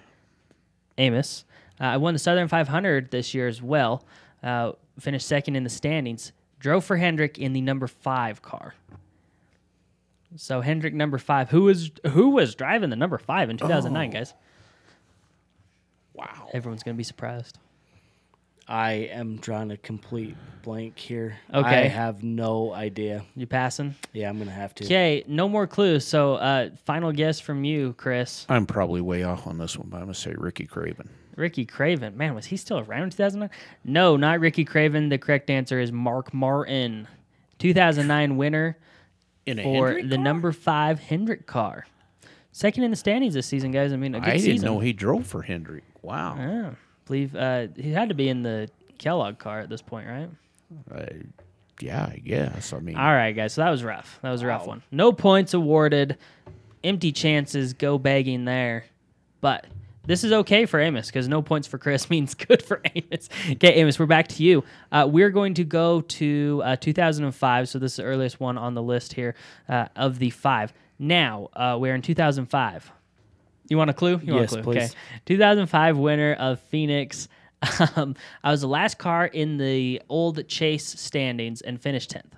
Amos, uh, I won the Southern 500 this year as well. Uh, finished second in the standings. Drove for Hendrick in the number five car. So Hendrick number five. Who was who was driving the number five in 2009, Oh. guys? Wow. Everyone's gonna be surprised. I am drawing a complete blank here. Okay. I have no idea. You passing? Yeah, I'm gonna have to. Okay, no more clues. So uh, final guess from you, Chris. I'm probably way off on this one, but I'm going to say Ricky Craven. Ricky Craven. Man, was he still around in 2009? No, not Ricky Craven. The correct answer is Mark Martin. 2009 winner In a for Hendrick the car? number five Hendrick car. Second in the standings this season, guys. I mean, a good I didn't season. know he drove for Hendrick. Wow. Yeah, believe uh, he had to be in the Kellogg car at this point, right? I- yeah, I guess. I mean, All right, guys. So that was rough. That was a rough one. No points awarded. Empty chances go begging there. But this is okay for Amos because no points for Chris means good for Amos. Okay, Amos, we're back to you. Uh, we're going to go to uh, 2005. So this is the earliest one on the list here uh, of the five. Now uh, we're in 2005. You want a clue? You want Yes, a clue? please. Okay. 2005 winner of Phoenix. Um, I was the last car in the old Chase standings and finished tenth.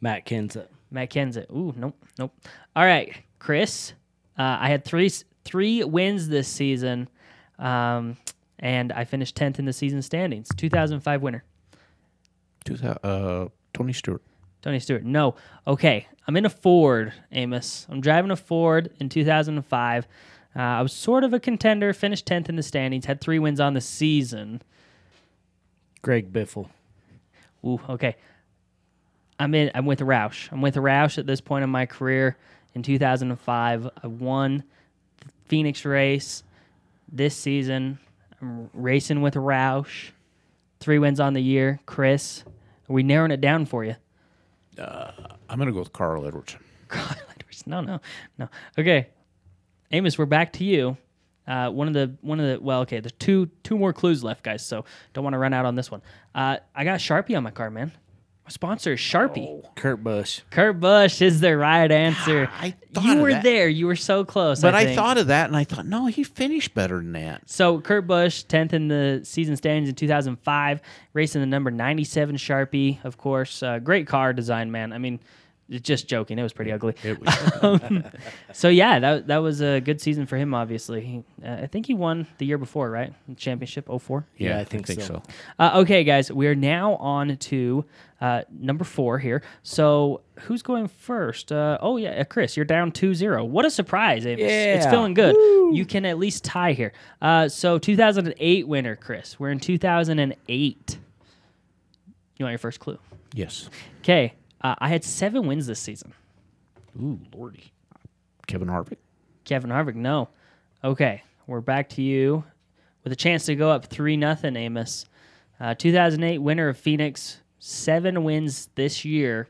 Matt Kenseth. Matt Kenseth. Ooh, nope, nope. All right, Chris. Uh, I had three three wins this season, um, and I finished tenth in the season standings. 2005 winner. Two uh, Tony Stewart. Tony Stewart. No. Okay. I'm in a Ford, Amos. I'm driving a Ford in 2005. Uh, I was sort of a contender, finished 10th in the standings, had three wins on the season. Greg Biffle. Ooh, okay. I'm in. I'm with Roush. I'm with Roush at this point in my career. In 2005, I won the Phoenix race. This season, I'm racing with Roush. Three wins on the year. Chris, are we narrowing it down for you? I'm going to go with Carl Edwards. Carl Edwards. No, no, no. Okay, Amos, we're back to you. Uh, one of the one of the well, okay, there's two two more clues left, guys. So don't want to run out on this one. Uh, I got Sharpie on my car, man. Sponsor is Sharpie. Kurt Busch. Kurt Busch is the right answer. I thought you of were that. there. You were so close. But I, think. thought of that and I thought, no, he finished better than that. So Kurt Busch, tenth in the season standings in 2005, racing the number 97 Sharpie, of course. Uh, great car design, man. I mean, just joking. It was pretty ugly. It was Um, so yeah, that that was a good season for him. Obviously, he, uh, I think he won the year before, right? Championship 04. yeah, I think so. Uh, okay, guys, we are now on to uh, number four here. So who's going first? Uh, oh yeah, uh, Chris, you're down 2-0. What a surprise, Amos. Yeah. It's feeling good. You can at least tie here. Uh, so 2008 winner, Chris. We're in 2008. You want your first clue? Yes. Okay, uh, I had seven wins this season. Ooh, lordy. Kevin Harvick. Kevin Harvick, no. Okay, we're back to you with a chance to go up three nothing. Amos, uh, 2008 winner of Phoenix, seven wins this year.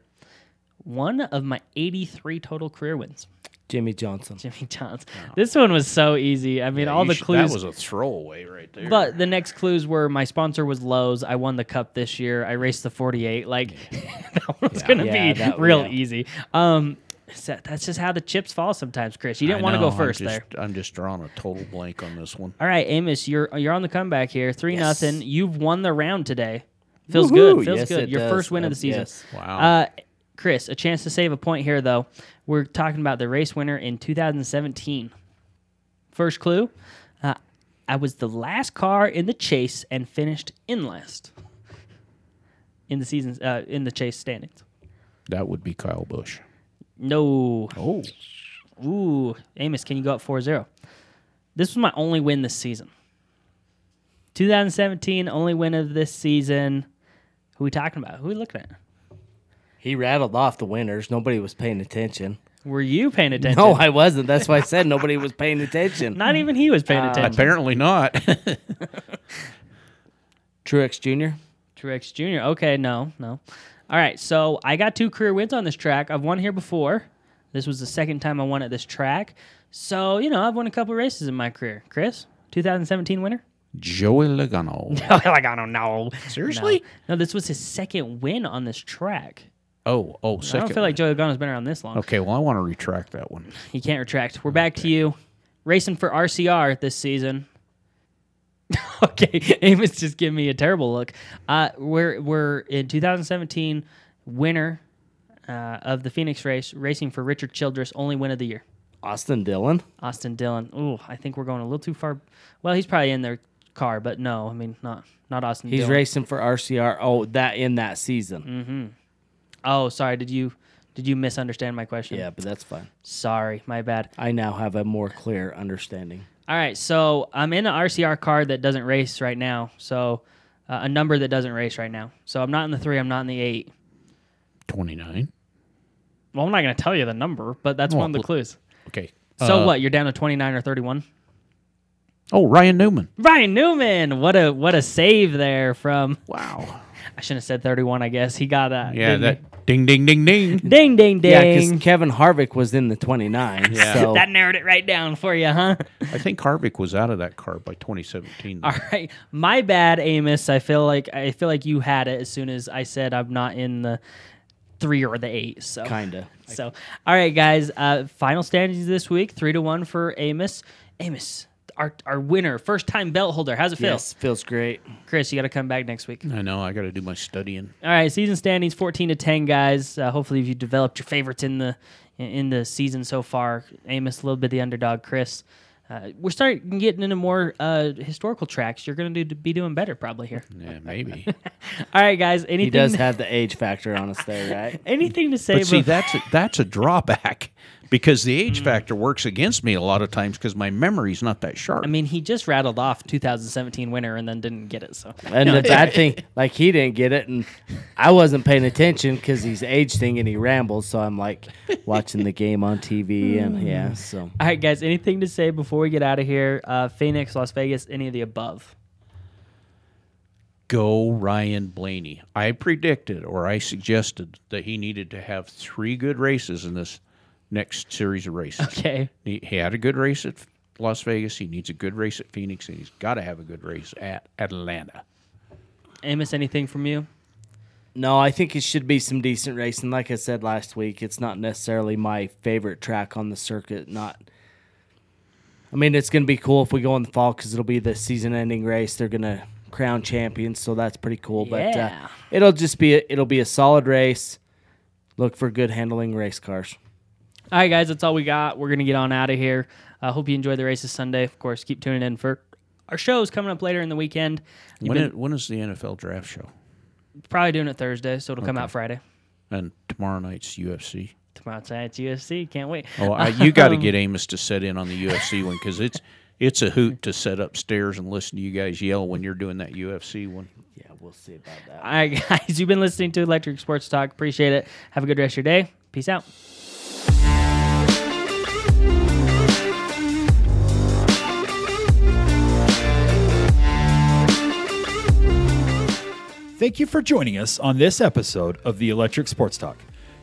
One of my 83 total career wins. Jimmie Johnson. Jimmy Johns. This one was so easy. I mean, all the should- clues. That was a throwaway right there. but the next clues were my sponsor was Lowe's. I won the cup this year. I raced the 48. Like that was gonna Yeah, be that- real yeah. easy. Um, so that's just how the chips fall sometimes, Chris. You didn't want to go know, I'm first just- there. I'm just drawing a total blank on this one. All right, Amos, you're you're on the comeback here. Three Yes. nothing. You've won the round today. Feels Woohoo! good. Feels Yes, good. Your does. first win of the season. yes. Wow. Uh, Chris, a chance to save a point here though. We're talking about the race winner in 2017. First clue. Uh, I was the last car in the chase and finished in last in the season uh, in the chase standings. that would be Kyle Busch. No. Oh. Ooh, Amos, can you go up 4-0? This was my only win this season. 2017, only win of this season. Who we talking about? Who we looking at? He rattled off the winners. Nobody was paying attention. Were you paying attention? No, I wasn't. That's why I said nobody was paying attention. Not even he was paying Uh, attention. Apparently not. Truex Jr. Truex Jr. Okay, no, no. All right, so I got two career wins on this track. I've won here before. This was the second time I won at this track. So, you know, I've won a couple races in my career. Chris, 2017 winner? Joey Logano. like, I don't know. Seriously? No. no, this was his second win on this track. Oh, oh, I don't feel like Joey Logano's been around this long. Okay, well, I want to retract that one. He can't retract. We're back to you. Racing for RCR this season. okay, Amos just giving me a terrible look. Uh, we're we're in 2017 winner uh, of the Phoenix race, racing for Richard Childress, only win of the year. Austin Dillon. Austin Dillon. Ooh, I think we're going a little too far. Well, he's probably in their car, but no, I mean not not Austin. He's Dillon. racing for RCR. Oh, that in that season. Oh, sorry. Did you did you misunderstand my question? Yeah, but that's fine. Sorry, my bad. I now have a more clear understanding. All right, so I'm in an RCR card that doesn't race right now. So uh, a number that doesn't race right now. So I'm not in the three. I'm not in the eight. 29. Well, I'm not going to tell you the number, but that's Well, one of the well- clues. Okay. So Uh, what? You're down to 29 or 31. Oh, Ryan Newman. Ryan Newman, what a what a save there from. Wow. I shouldn't have said 31. I guess he got that. Yeah, didn't that ding, ding, ding, ding. he? Ding ding Yeah, because ding. Kevin Harvick was in the 29. Yeah. So that narrowed it right down for you, huh? I think Harvick was out of that car by 2017. though. All right, my bad, Amos. I feel like I feel like you had it as soon as I said I'm not in the three or the eight. So kinda. So, all right, guys. Uh, final standings this week: three to one for Amos. Amos, our our winner, first time belt holder. How's it feel, Yes, feels great. Chris? You got to come back next week. I know I got to do my studying. All right, season standings fourteen to ten, guys. Uh, hopefully, you developed your favorites in the in the season so far. Amos a little bit the underdog. Chris, uh, we're starting getting into more uh, historical tracks. You're going to be doing better probably here. Yeah, maybe. All right, guys. Anything? He does have the age factor on us there, right? anything to say? but see, that's a, that's a drawback because the Mm. age factor works against me a lot of times because my memory's not that sharp. I mean, he just rattled off 2017 winner and then didn't get it. So And the bad thing, like he didn't get it, and I wasn't paying attention because he's age thing and he rambles. So I'm like watching the game on TV, and yeah. So All right, guys. Anything to say before we get out of here? Uh, Phoenix, Las Vegas, any of the above? go Ryan Blaney. I predicted or I suggested that he needed to have three good races in this next series of races. Okay. He, he had a good race at Las Vegas. He needs a good race at Phoenix, and he's got to have a good race at Atlanta. Amos, anything from you? no, I think it should be some decent racing. Like I said last week, it's not necessarily my favorite track on the circuit. Not. I mean, it's going to be cool if we go in the fall because it'll be the season-ending race. They're going to crown champions, so that's pretty cool. But uh, it'll just be a, it'll be a solid race. Look for good handling race cars. All right, guys. That's all we got. We're gonna get on out of here. I hope you enjoy the races Sunday. Of course, keep tuning in for our shows coming up later in the weekend. You've When, been it, when is the NFL draft show? probably doing it Thursday, so it'll come out Friday. And tomorrow night's UFC. Tomorrow night's UFC. Can't wait. Oh, I, you got to Um, get Amos to set in on the UFC one because it's it's a hoot to sit upstairs and listen to you guys yell when you're doing that UFC one. Yeah, we'll see about that. All right, guys. You've been listening to Electric Sports Talk. Appreciate it. Have a good rest of your day. Peace out. Thank you for joining us on this episode of the Electric Sports Talk.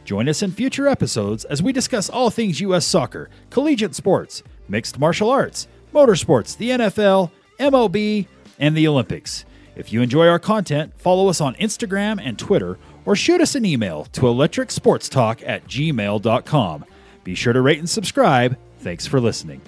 Join us in future episodes as we discuss all things U.S. soccer, collegiate sports, mixed martial arts, motorsports, the NFL, MLB, and the Olympics. If you enjoy our content, follow us on Instagram and Twitter or shoot us an email to electricsportstalk at gmail.com. Be sure to rate and subscribe. Thanks for listening.